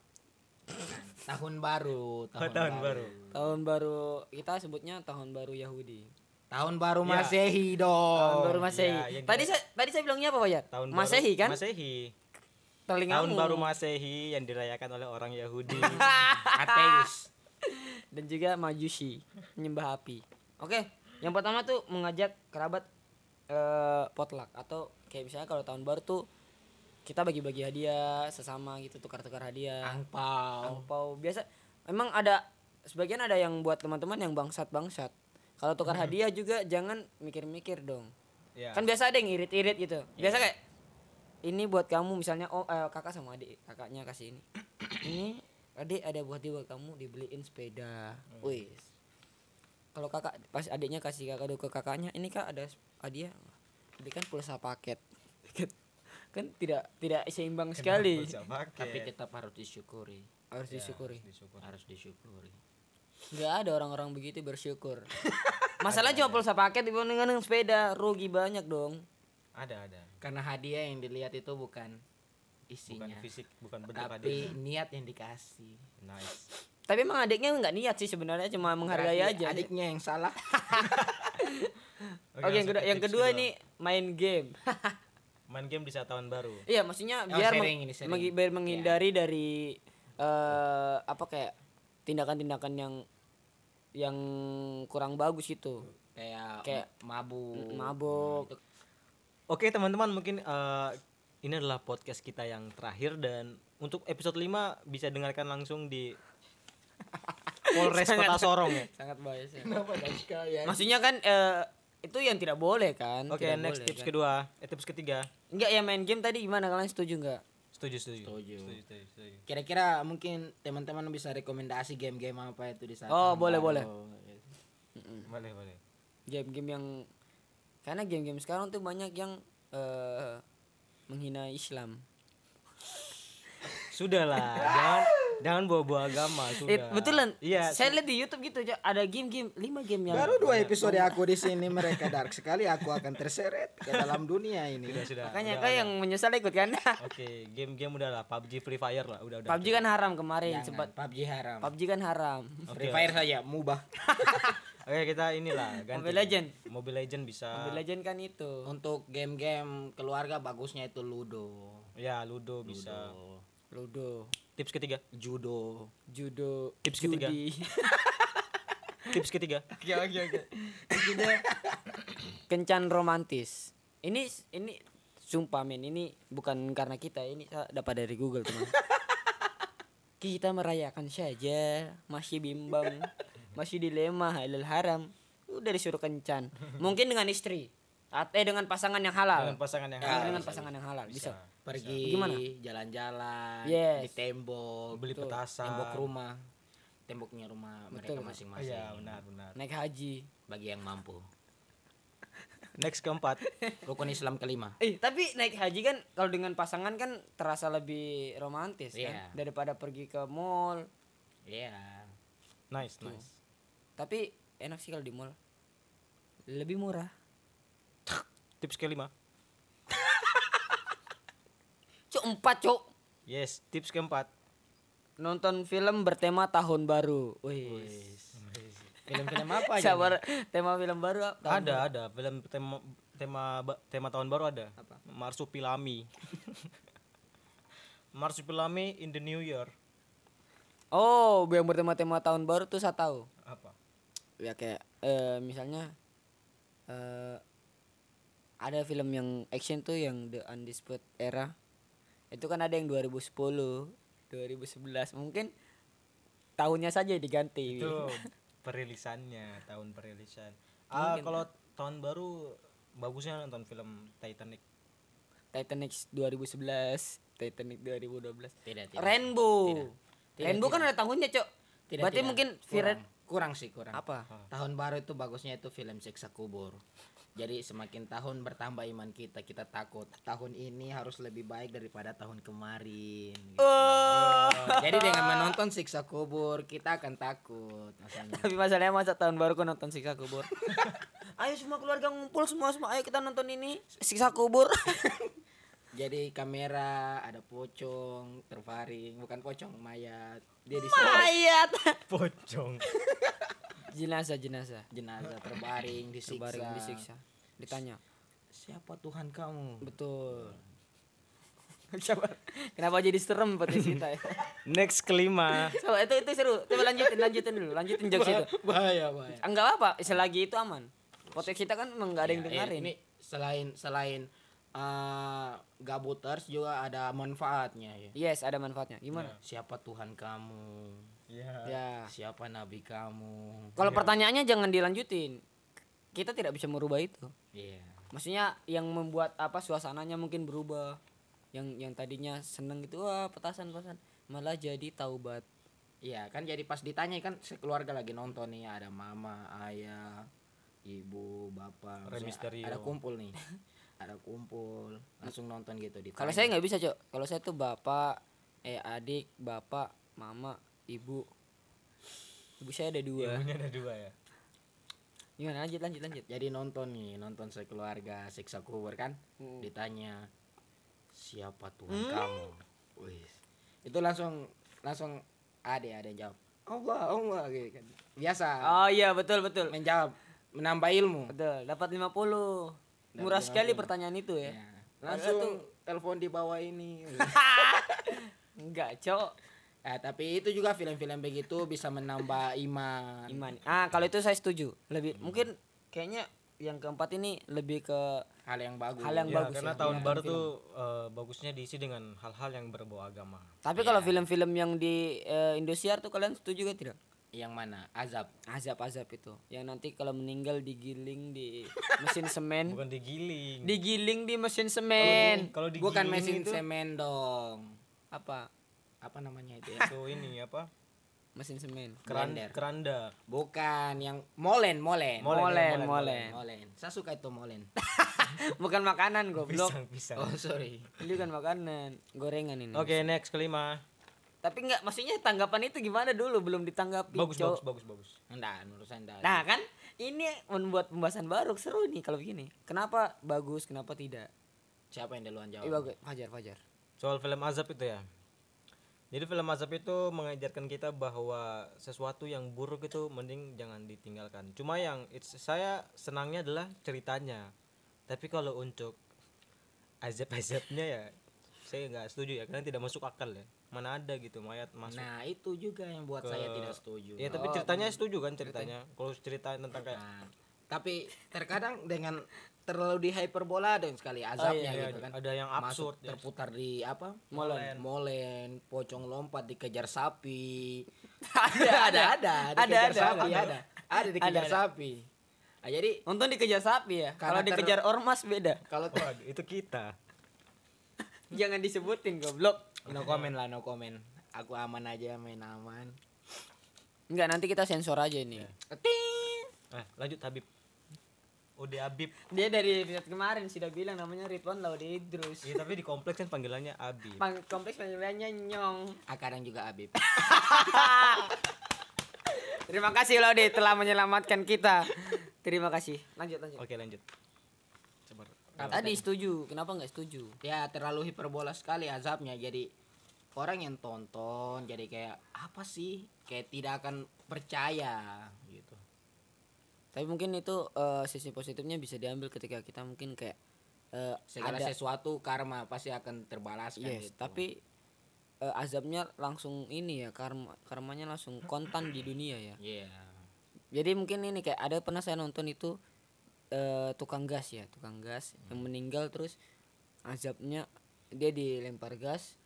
Tahun baru, tahun, Tahun baru. baru. Tahun baru kita sebutnya tahun baru Yahudi. Tahun baru Ya. Masehi dong. tahun baru Masehi. yang tadi saya tadi saya bilangnya apa, Pak? Tahun Masehi baru, kan? Masehi. Telingamu. Tahun baru Masehi yang dirayakan oleh orang Yahudi. Ateis. dan juga Majusi, menyembah api. Oke, yang pertama tuh mengajak kerabat eh potluck atau kayak misalnya kalau tahun baru tuh kita bagi-bagi hadiah sesama gitu tukar-tukar hadiah. Angpau. Angpau biasa emang ada sebagian ada yang buat teman-teman yang bangsat-bangsat. Kalau tukar hadiah juga jangan mikir-mikir dong. ya. Kan biasa ada yang irit-irit gitu. Biasa kayak ini buat kamu misalnya oh eh, kakak sama adik, kakaknya kasih ini. ini adik ada buat dia buat kamu dibeliin sepeda. Wis. Kalau kakak pas adiknya kasih kakak ke kakaknya, ini kak ada hadiah. Tapi kan pulsa paket. kan tidak tidak seimbang sekali. Tapi tetap harus disyukuri. Harus disyukuri. Harus disyukuri. Nggak ada orang-orang begitu bersyukur. Masalah cuma pulsa paket dibandingkan dengan sepeda, rugi banyak dong. Ada ada. Karena hadiah yang dilihat itu bukan isinya. Bukan fisik, bukan bentuk tapi hadiah. niat yang dikasih. Nice. Tapi emang adiknya nggak niat sih sebenarnya cuma menghargai Berarti aja. Adiknya yang salah. Oke, yang kedua, ke yang kedua ini main game. main game di saat tahun baru. iya, maksudnya Oh, biar sharing meng- ini, sharing. biar menghindari dari eh apa kayak tindakan-tindakan yang yang kurang bagus itu. Kayak Kayak mabuk. Mabuk. Oke teman-teman mungkin eh, ini adalah podcast kita yang terakhir dan untuk episode 5 bisa dengarkan langsung di Polres Kota Sorong ya. Sangat bias. ya. Kenapa dan sekalian? Maksudnya kan eh, itu yang tidak boleh kan? Oke Tidak next boleh, tips kan? kedua, eh, tips ketiga. Enggak ya main game tadi gimana kalian setuju enggak? Setuju setuju. Setuju. setuju, setuju, setuju. Kira-kira mungkin teman-teman bisa rekomendasi game-game apa itu di saat Oh, tahun boleh, baru. boleh. Boleh boleh. Game-game yang karena game-game sekarang tuh banyak yang eh menghina Islam. Sudahlah, jangan jangan bawa-bawa agama, Eh, sudah. betulan. Iya. Saya lihat di YouTube gitu ada game-game 5 game yang Baru dua episode aku di sini mereka dark sekali aku akan terseret ke dalam dunia ini. Sudah sudah. Makanya udah, kau yang menyesal ikut kan? Oke, game-game udah lah, PUBG, Free Fire lah, udah udah. PUBG kan haram kemarin sempat PUBG haram. PUBG kan haram. Free Fire saja mubah. Oke, kita inilah ganti. Mobile Legend. Mobile Legend bisa. Mobile Legend kan itu. Untuk game-game keluarga bagusnya itu Ludo. Ya, Ludo bisa. Ludo, Tips ketiga. Judo. judo, Tips ketiga. judi. Tips ketiga. Oke oke oke. Kencan romantis. Ini ini sumpah men ini bukan karena kita ini saya dapat dari Google teman. kita merayakan saja masih bimbang masih dilema halal haram udah disuruh kencan mungkin dengan istri atau eh, dengan pasangan yang halal Dengan pasangan yang Dengan- halal. dengan pasangan yang halal bisa, Pergi Gimana? jalan-jalan Yes. di tembok, Beli petasan. tembok rumah. Temboknya rumah mereka Betul. masing-masing. Iya, benar benar. naik haji Bagi yang mampu. Next keempat. Rukun Islam kelima. Eh, tapi naik haji kan kalau dengan pasangan kan terasa lebih romantis Iya. kan daripada pergi ke mall. Iya. Nice, nice. Tapi enak sih kalau di mall. Lebih murah. Tips kelima. Cuk empat cuk. Yes, tips keempat. Nonton film bertema tahun baru. Wih. Film-film apa aja? Sabar, tema film baru apa? ada, ada. Film tema tema tema tahun baru ada. Apa? Marsupilami. Marsupilami in the New Year. Oh, yang bertema-tema tahun baru tuh saya tahu. Ya kayak eh, misalnya eh ada film yang action tuh yang The Undisputed Era. Itu kan ada yang 2010, 2011. Mungkin tahunnya saja diganti. Itu perilisannya, tahun perilisan. Ah, kalau tahun baru bagusnya nonton film Titanic. Titanic 2011, Titanic 2012. Tidak, tidak. Rainbow. Tidak, Rainbow kan ada tahunnya, Cok. Tidak, Berarti tidak. mungkin kurang, Viren kurang sih kurang. apa? Tahun baru itu bagusnya itu film siksa kubur. Jadi semakin tahun bertambah iman kita, kita takut tahun ini harus lebih baik daripada tahun kemarin. gitu. Oh. Jadi dengan menonton siksa kubur kita akan takut. Maksudnya. Tapi masalahnya masa tahun baru kau nonton siksa kubur. ayo semua keluarga ngumpul semua semua ayo kita nonton ini siksa kubur. Jadi kamera ada pocong terbaring, bukan pocong mayat. Dia di Mayat. Pocong. jenazah jenazah. jenazah terbaring disiksa. Terbaring disiksa. Ditanya. Siapa Tuhan kamu? Betul. Siapa? Kenapa jadi serem podcast kita ya? Next kelima. Coba itu itu seru. Coba lanjutin lanjutin dulu. Lanjutin jokes itu. Bahaya, bahaya. Enggak apa, selagi itu aman. Podcast kita kan emang nggak ada yang Ya, dengerin. Ini selain selain eh, gabuters juga ada manfaatnya ya. Yes, ada manfaatnya. Gimana? Siapa Tuhan kamu? Iya. Ya. Siapa nabi kamu? Kalau pertanyaannya jangan dilanjutin. Kita tidak bisa merubah itu. Iya. Maksudnya yang membuat apa suasananya mungkin berubah. Yang yang tadinya seneng gitu wah petasan petasan malah jadi taubat. Iya, kan jadi pas ditanya kan sekeluarga lagi nonton nih ada mama, ayah, ibu, bapak, ada kumpul nih. ada kumpul langsung nonton gitu di Kalau saya nggak bisa, Cok. Kalau saya tuh bapak, eh adik, bapak, mama, ibu. Ibu saya ada dua. Ibunya ada dua ya. Gimana lanjut lanjut lanjut. jadi nonton nih nonton sekeluarga siksa kubur kan Hmm. ditanya siapa Tuhan kamu Wih. itu langsung langsung ada ada yang jawab Allah Allah gitu kan biasa Oh iya betul betul. menjawab menambah ilmu Betul, dapat 50. Murah sekali pertanyaan itu ya. Ya. langsung telepon di bawah ini Enggak, Cok. ya, tapi itu juga film-film begitu bisa menambah iman Iman. Ah, kalau itu saya setuju. Lebih mungkin kayaknya yang keempat ini lebih ke hal yang bagus Hal yang Ya, bagus karena ya. tahun Iya, baru film. tuh eh, bagusnya diisi dengan hal-hal yang berbau agama. Tapi kalau film-film yang di eh, Indosiar tuh kalian setuju gak tidak? Yang mana azab Azab-azab itu. Yang nanti kalau meninggal digiling di mesin semen. Bukan digiling. Digiling di mesin semen. Kalau bukan digiling mesin itu semen dong Apa? apa namanya itu ya itu ini apa? Mesin semen. Keran, Blender. keranda. bukan yang molen molen Molen, Molen, molen, molen. molen saya suka itu molen Bukan makanan goblok. Pisang, pisang. oh sorry Ini kan makanan, gorengan ini. Oke, next kelima. Tapi enggak maksudnya tanggapan itu gimana dulu belum ditanggapi. Bagus, Cok. bagus, bagus, bagus. enggak menurut saya enggak Nah kan ini membuat pembahasan baru seru nih kalau begini. Kenapa bagus, kenapa tidak? siapa yang duluan jawab Eh bagus, Fajar, Fajar. Soal film azab itu ya. Jadi film azab itu mengajarkan kita bahwa sesuatu yang buruk itu mending jangan ditinggalkan. Cuma yang it's- saya senangnya adalah ceritanya. Tapi kalau untuk azab-azabnya ya saya nggak setuju ya karena tidak masuk akal ya. Mana ada gitu mayat masuk. nah itu juga yang buat saya tidak setuju Ya tapi ceritanya setuju kan ceritanya. Kalau cerita tentang kayak Nah, tapi terkadang dengan terlalu di hyperbola dan sekali azabnya iya, gitu kan ada yang Masuk absurd ya. terputar di apa Molen. molen pocong lompat dikejar sapi ada, ada ada Ada, ada, sapi ada. ada ada dikejar ada. sapi nah, jadi Nonton dikejar sapi ya. Kalau dikejar ormas beda. kalau itu kita. Jangan disebutin goblok. no comment lah no comment aku aman aja main aman Enggak, nanti kita sensor aja ini. Ting. Nah, lanjut Habib. Ode Habib. Dia dari episode kemarin sudah bilang namanya Ridwan Laude Idrus. Iya, tapi di kompleks kan panggilannya Habib. Pang kompleks panggilannya Nyong. ah, kadang juga Abib Terima kasih Laude telah menyelamatkan kita. Terima kasih. Lanjut lanjut. Oke, lanjut. Sabar. Tadi setuju, kenapa nggak setuju? ya terlalu hiperbola sekali azabnya jadi orang yang tonton jadi kayak apa sih kayak tidak akan percaya gitu Tapi mungkin itu eh, sisi positifnya bisa diambil ketika kita mungkin kayak eh, segala ada sesuatu karma pasti akan terbalaskan yes, gitu. tapi eh, azabnya langsung ini ya karma karmanya langsung kontan di dunia ya. Iya. Jadi mungkin ini kayak ada pernah saya nonton itu eh, tukang gas ya, tukang gas yang meninggal terus azabnya dia dilempar gas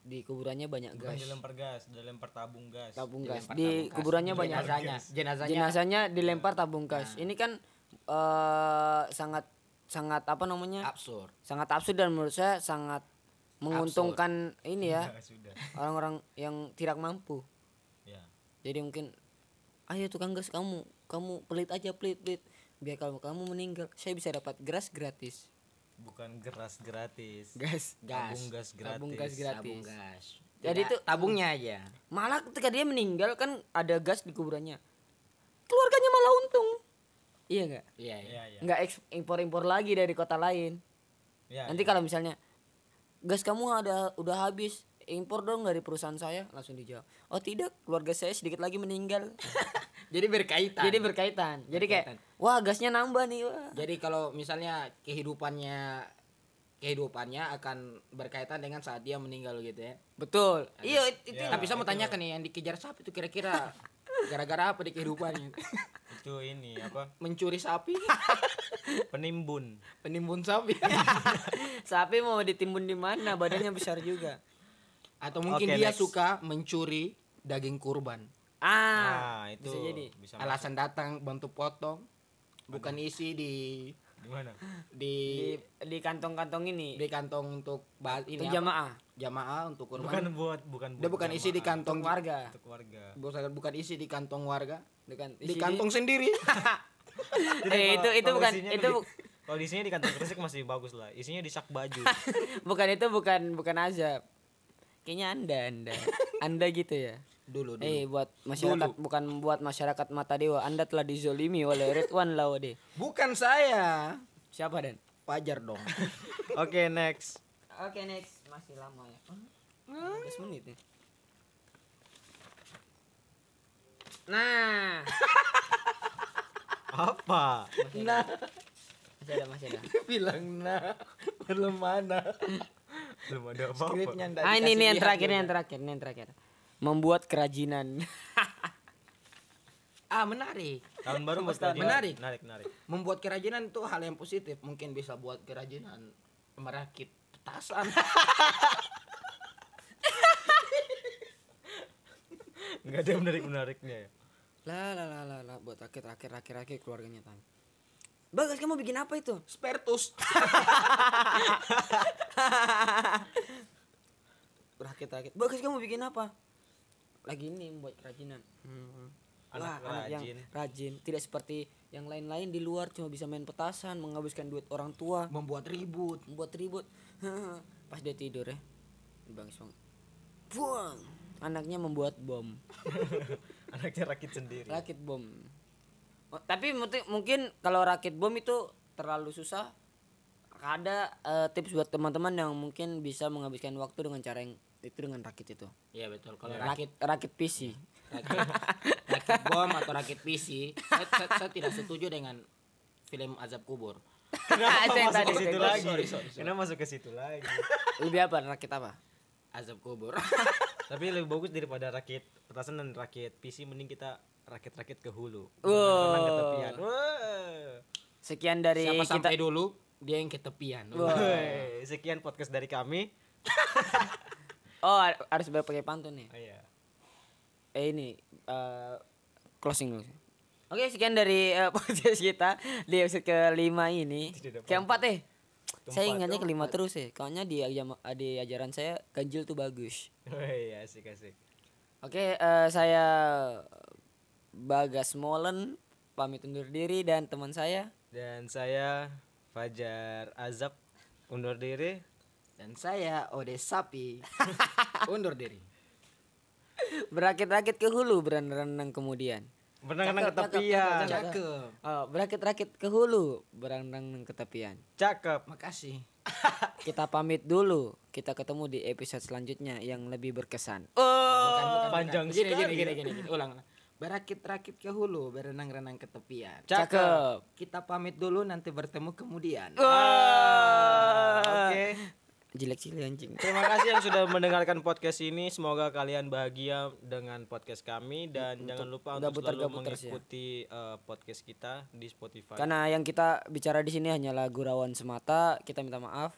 di kuburannya banyak Bukan gas. dilempar gas, dilempar tabung gas. tabung gas. Dilempar di tabung gas. kuburannya banyak jenazahnya jenazahnya. Jenazahnya dilempar tabung gas. Ini kan eh sangat sangat apa namanya? Absurd. Sangat absurd dan menurut saya sangat menguntungkan ini ya Nah, orang-orang yang tidak mampu. Ya. jadi mungkin ayo tukang gas kamu kamu pelit aja pelit pelit biar kalau kamu meninggal saya bisa dapat gas gratis. Bukan geras gratis. gas gas. Tabung gas gratis. tabung gas gratis. tabung gas. Jadi itu- tabungnya aja. Malah ketika dia meninggal kan ada gas di kuburannya. Keluarganya malah untung. Iya nggak? Iya iya. Iya, iya. nggak impor impor lagi dari kota lain. Ya, nanti kalau misalnya gas kamu ada udah habis impor dong dari perusahaan saya langsung dijawab. Oh tidak keluarga saya sedikit lagi meninggal jadi berkaitan jadi berkaitan jadi kayak wah gasnya nambah nih wah Jadi kalau misalnya kehidupannya kehidupannya akan berkaitan dengan saat dia meninggal gitu ya. betul iya it- itu Ya, Tapi saya mau tanyakan nih yang dikejar sapi itu kira-kira gara-gara apa di kehidupannya? itu ini apa? Mencuri sapi, Penimbun. penimbun sapi, sapi mau ditimbun di mana badannya besar juga atau mungkin Oke, dia next. suka mencuri daging kurban. Ah Nah, itu bisa jadi bisa Alasan datang bantu potong, bukan isi di di mana? di di di kantong-kantong ini di kantong untuk bah- ini apa? jamaah jamaah untuk kurban. Bukan buat bukan Dia bukan isi di kantong warga untuk warga. bukan bukan isi di kantong warga, Bukan di isi kantong sendiri. eh itu itu bukan itu di- Kalau di sini di kantong kresek masih bagus lah. Isinya di sak baju. bukan itu bukan bukan azab. Kayaknya anda anda anda gitu ya. Dulu dulu. Eh buat masyarakat bukan buat masyarakat mata dewa. Anda telah dizolimi oleh Ridwan Lawade. Bukan saya. Siapa dan? Fajar dong. Oke, next. Oke next masih lama ya. 15 menit nih. Nah, Apa? nah, masih ada masih ada. bilang nah. Belum mana. Belum ada apa-apa. Ah ini nih yang terakhir nih yang terakhir nih yang terakhir. Membuat kerajinan. Ah, menarik. Tahun baru Tahun kerajinan. menarik. Menarik, menarik. Membuat kerajinan itu hal yang positif. Mungkin bisa buat kerajinan merakit petasan. Enggak ada yang menarik-menariknya ya. lah lah lah lah lah buat rakit rakit rakit rakit keluarganya tanya. Bagas kamu bikin apa itu? Spertus. Rakit rakit. Bagas kamu bikin apa? Lagi ini membuat kerajinan. Hmm. Anak Wah, anak yang rajin. rajin. Tidak seperti yang lain-lain di luar cuma bisa main petasan, menghabiskan duit orang tua, Membuat ribut. membuat ribut. Pas dia tidur ya. Bang Iswang. Buang. Anaknya membuat bom. Anaknya rakit sendiri. Rakit bom. Oh, tapi mungkin- kalau rakit bom itu terlalu susah. Ada eh, tips buat teman-teman yang mungkin bisa menghabiskan waktu dengan cara yang itu dengan rakit itu. Iya betul. Kalau Rakit rakit rakit PC. rakit, rakit bom atau rakit PC, saya, saya, saya tidak setuju dengan film azab kubur. Kenapa masuk tadi, ke situ itu. lagi? Sorry, sorry, sorry. Kenapa masuk ke situ lagi? Lebih apa rakit apa? Azab kubur. Tapi lebih bagus daripada rakit petasan dan rakit PC mending kita rakit-rakit ke hulu. Renang ke tepian. Wah. Sekian dari Siapa kita. sampai dulu dia yang ketepian. Woi, sekian podcast dari kami. Oh, har- harus berpakai pantun nih. Oh, iya. Eh ini eh, closing dulu. Oke, sekian dari eh, podcast kita di episode kelima ini. Keempat eh. Saya Keempat. ingatnya kelima terus ya. Kayaknya di, di ajaran saya ganjil tuh bagus. Woi, asik asik. Oke, eh, saya Bagas Molen pamit undur diri dan teman saya Dan saya Fajar Azab undur diri. Dan saya Ode Sapi undur diri. berakit-rakit ke hulu berenang kemudian. Berenang ke tepian. cakep, Cakep. Oh, berakit-rakit ke hulu berenang ke tepian. Cakep. Makasih. Kita pamit dulu. Kita ketemu di episode selanjutnya yang lebih berkesan. Bukan, bukan, bukan. panjang gini, sekali gini, gini, ya. gini, gini. Ulang. ulang. Berakit-rakit ke hulu, berenang-renang ke tepian. Cakep. Kita pamit dulu nanti bertemu kemudian. Ah, Oke. Jelek sih anjing. Terima kasih yang sudah mendengarkan podcast ini. Semoga kalian bahagia dengan podcast kami dan jangan lupa untuk selalu putar-putar sih ya. mengikuti eh, podcast kita di Spotify. Karena yang kita bicara di sini hanyalah gurauan semata. Kita minta maaf.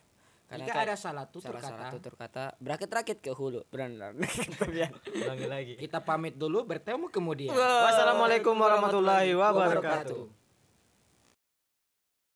Karena Jika ka- ada salah tutur salah salah kata, tutur kata berakit-rakit ke hulu. Ulangi lagi. kita pamit dulu bertemu kemudian. Wassalamualaikum warahmatullahi. Wabarakatuh.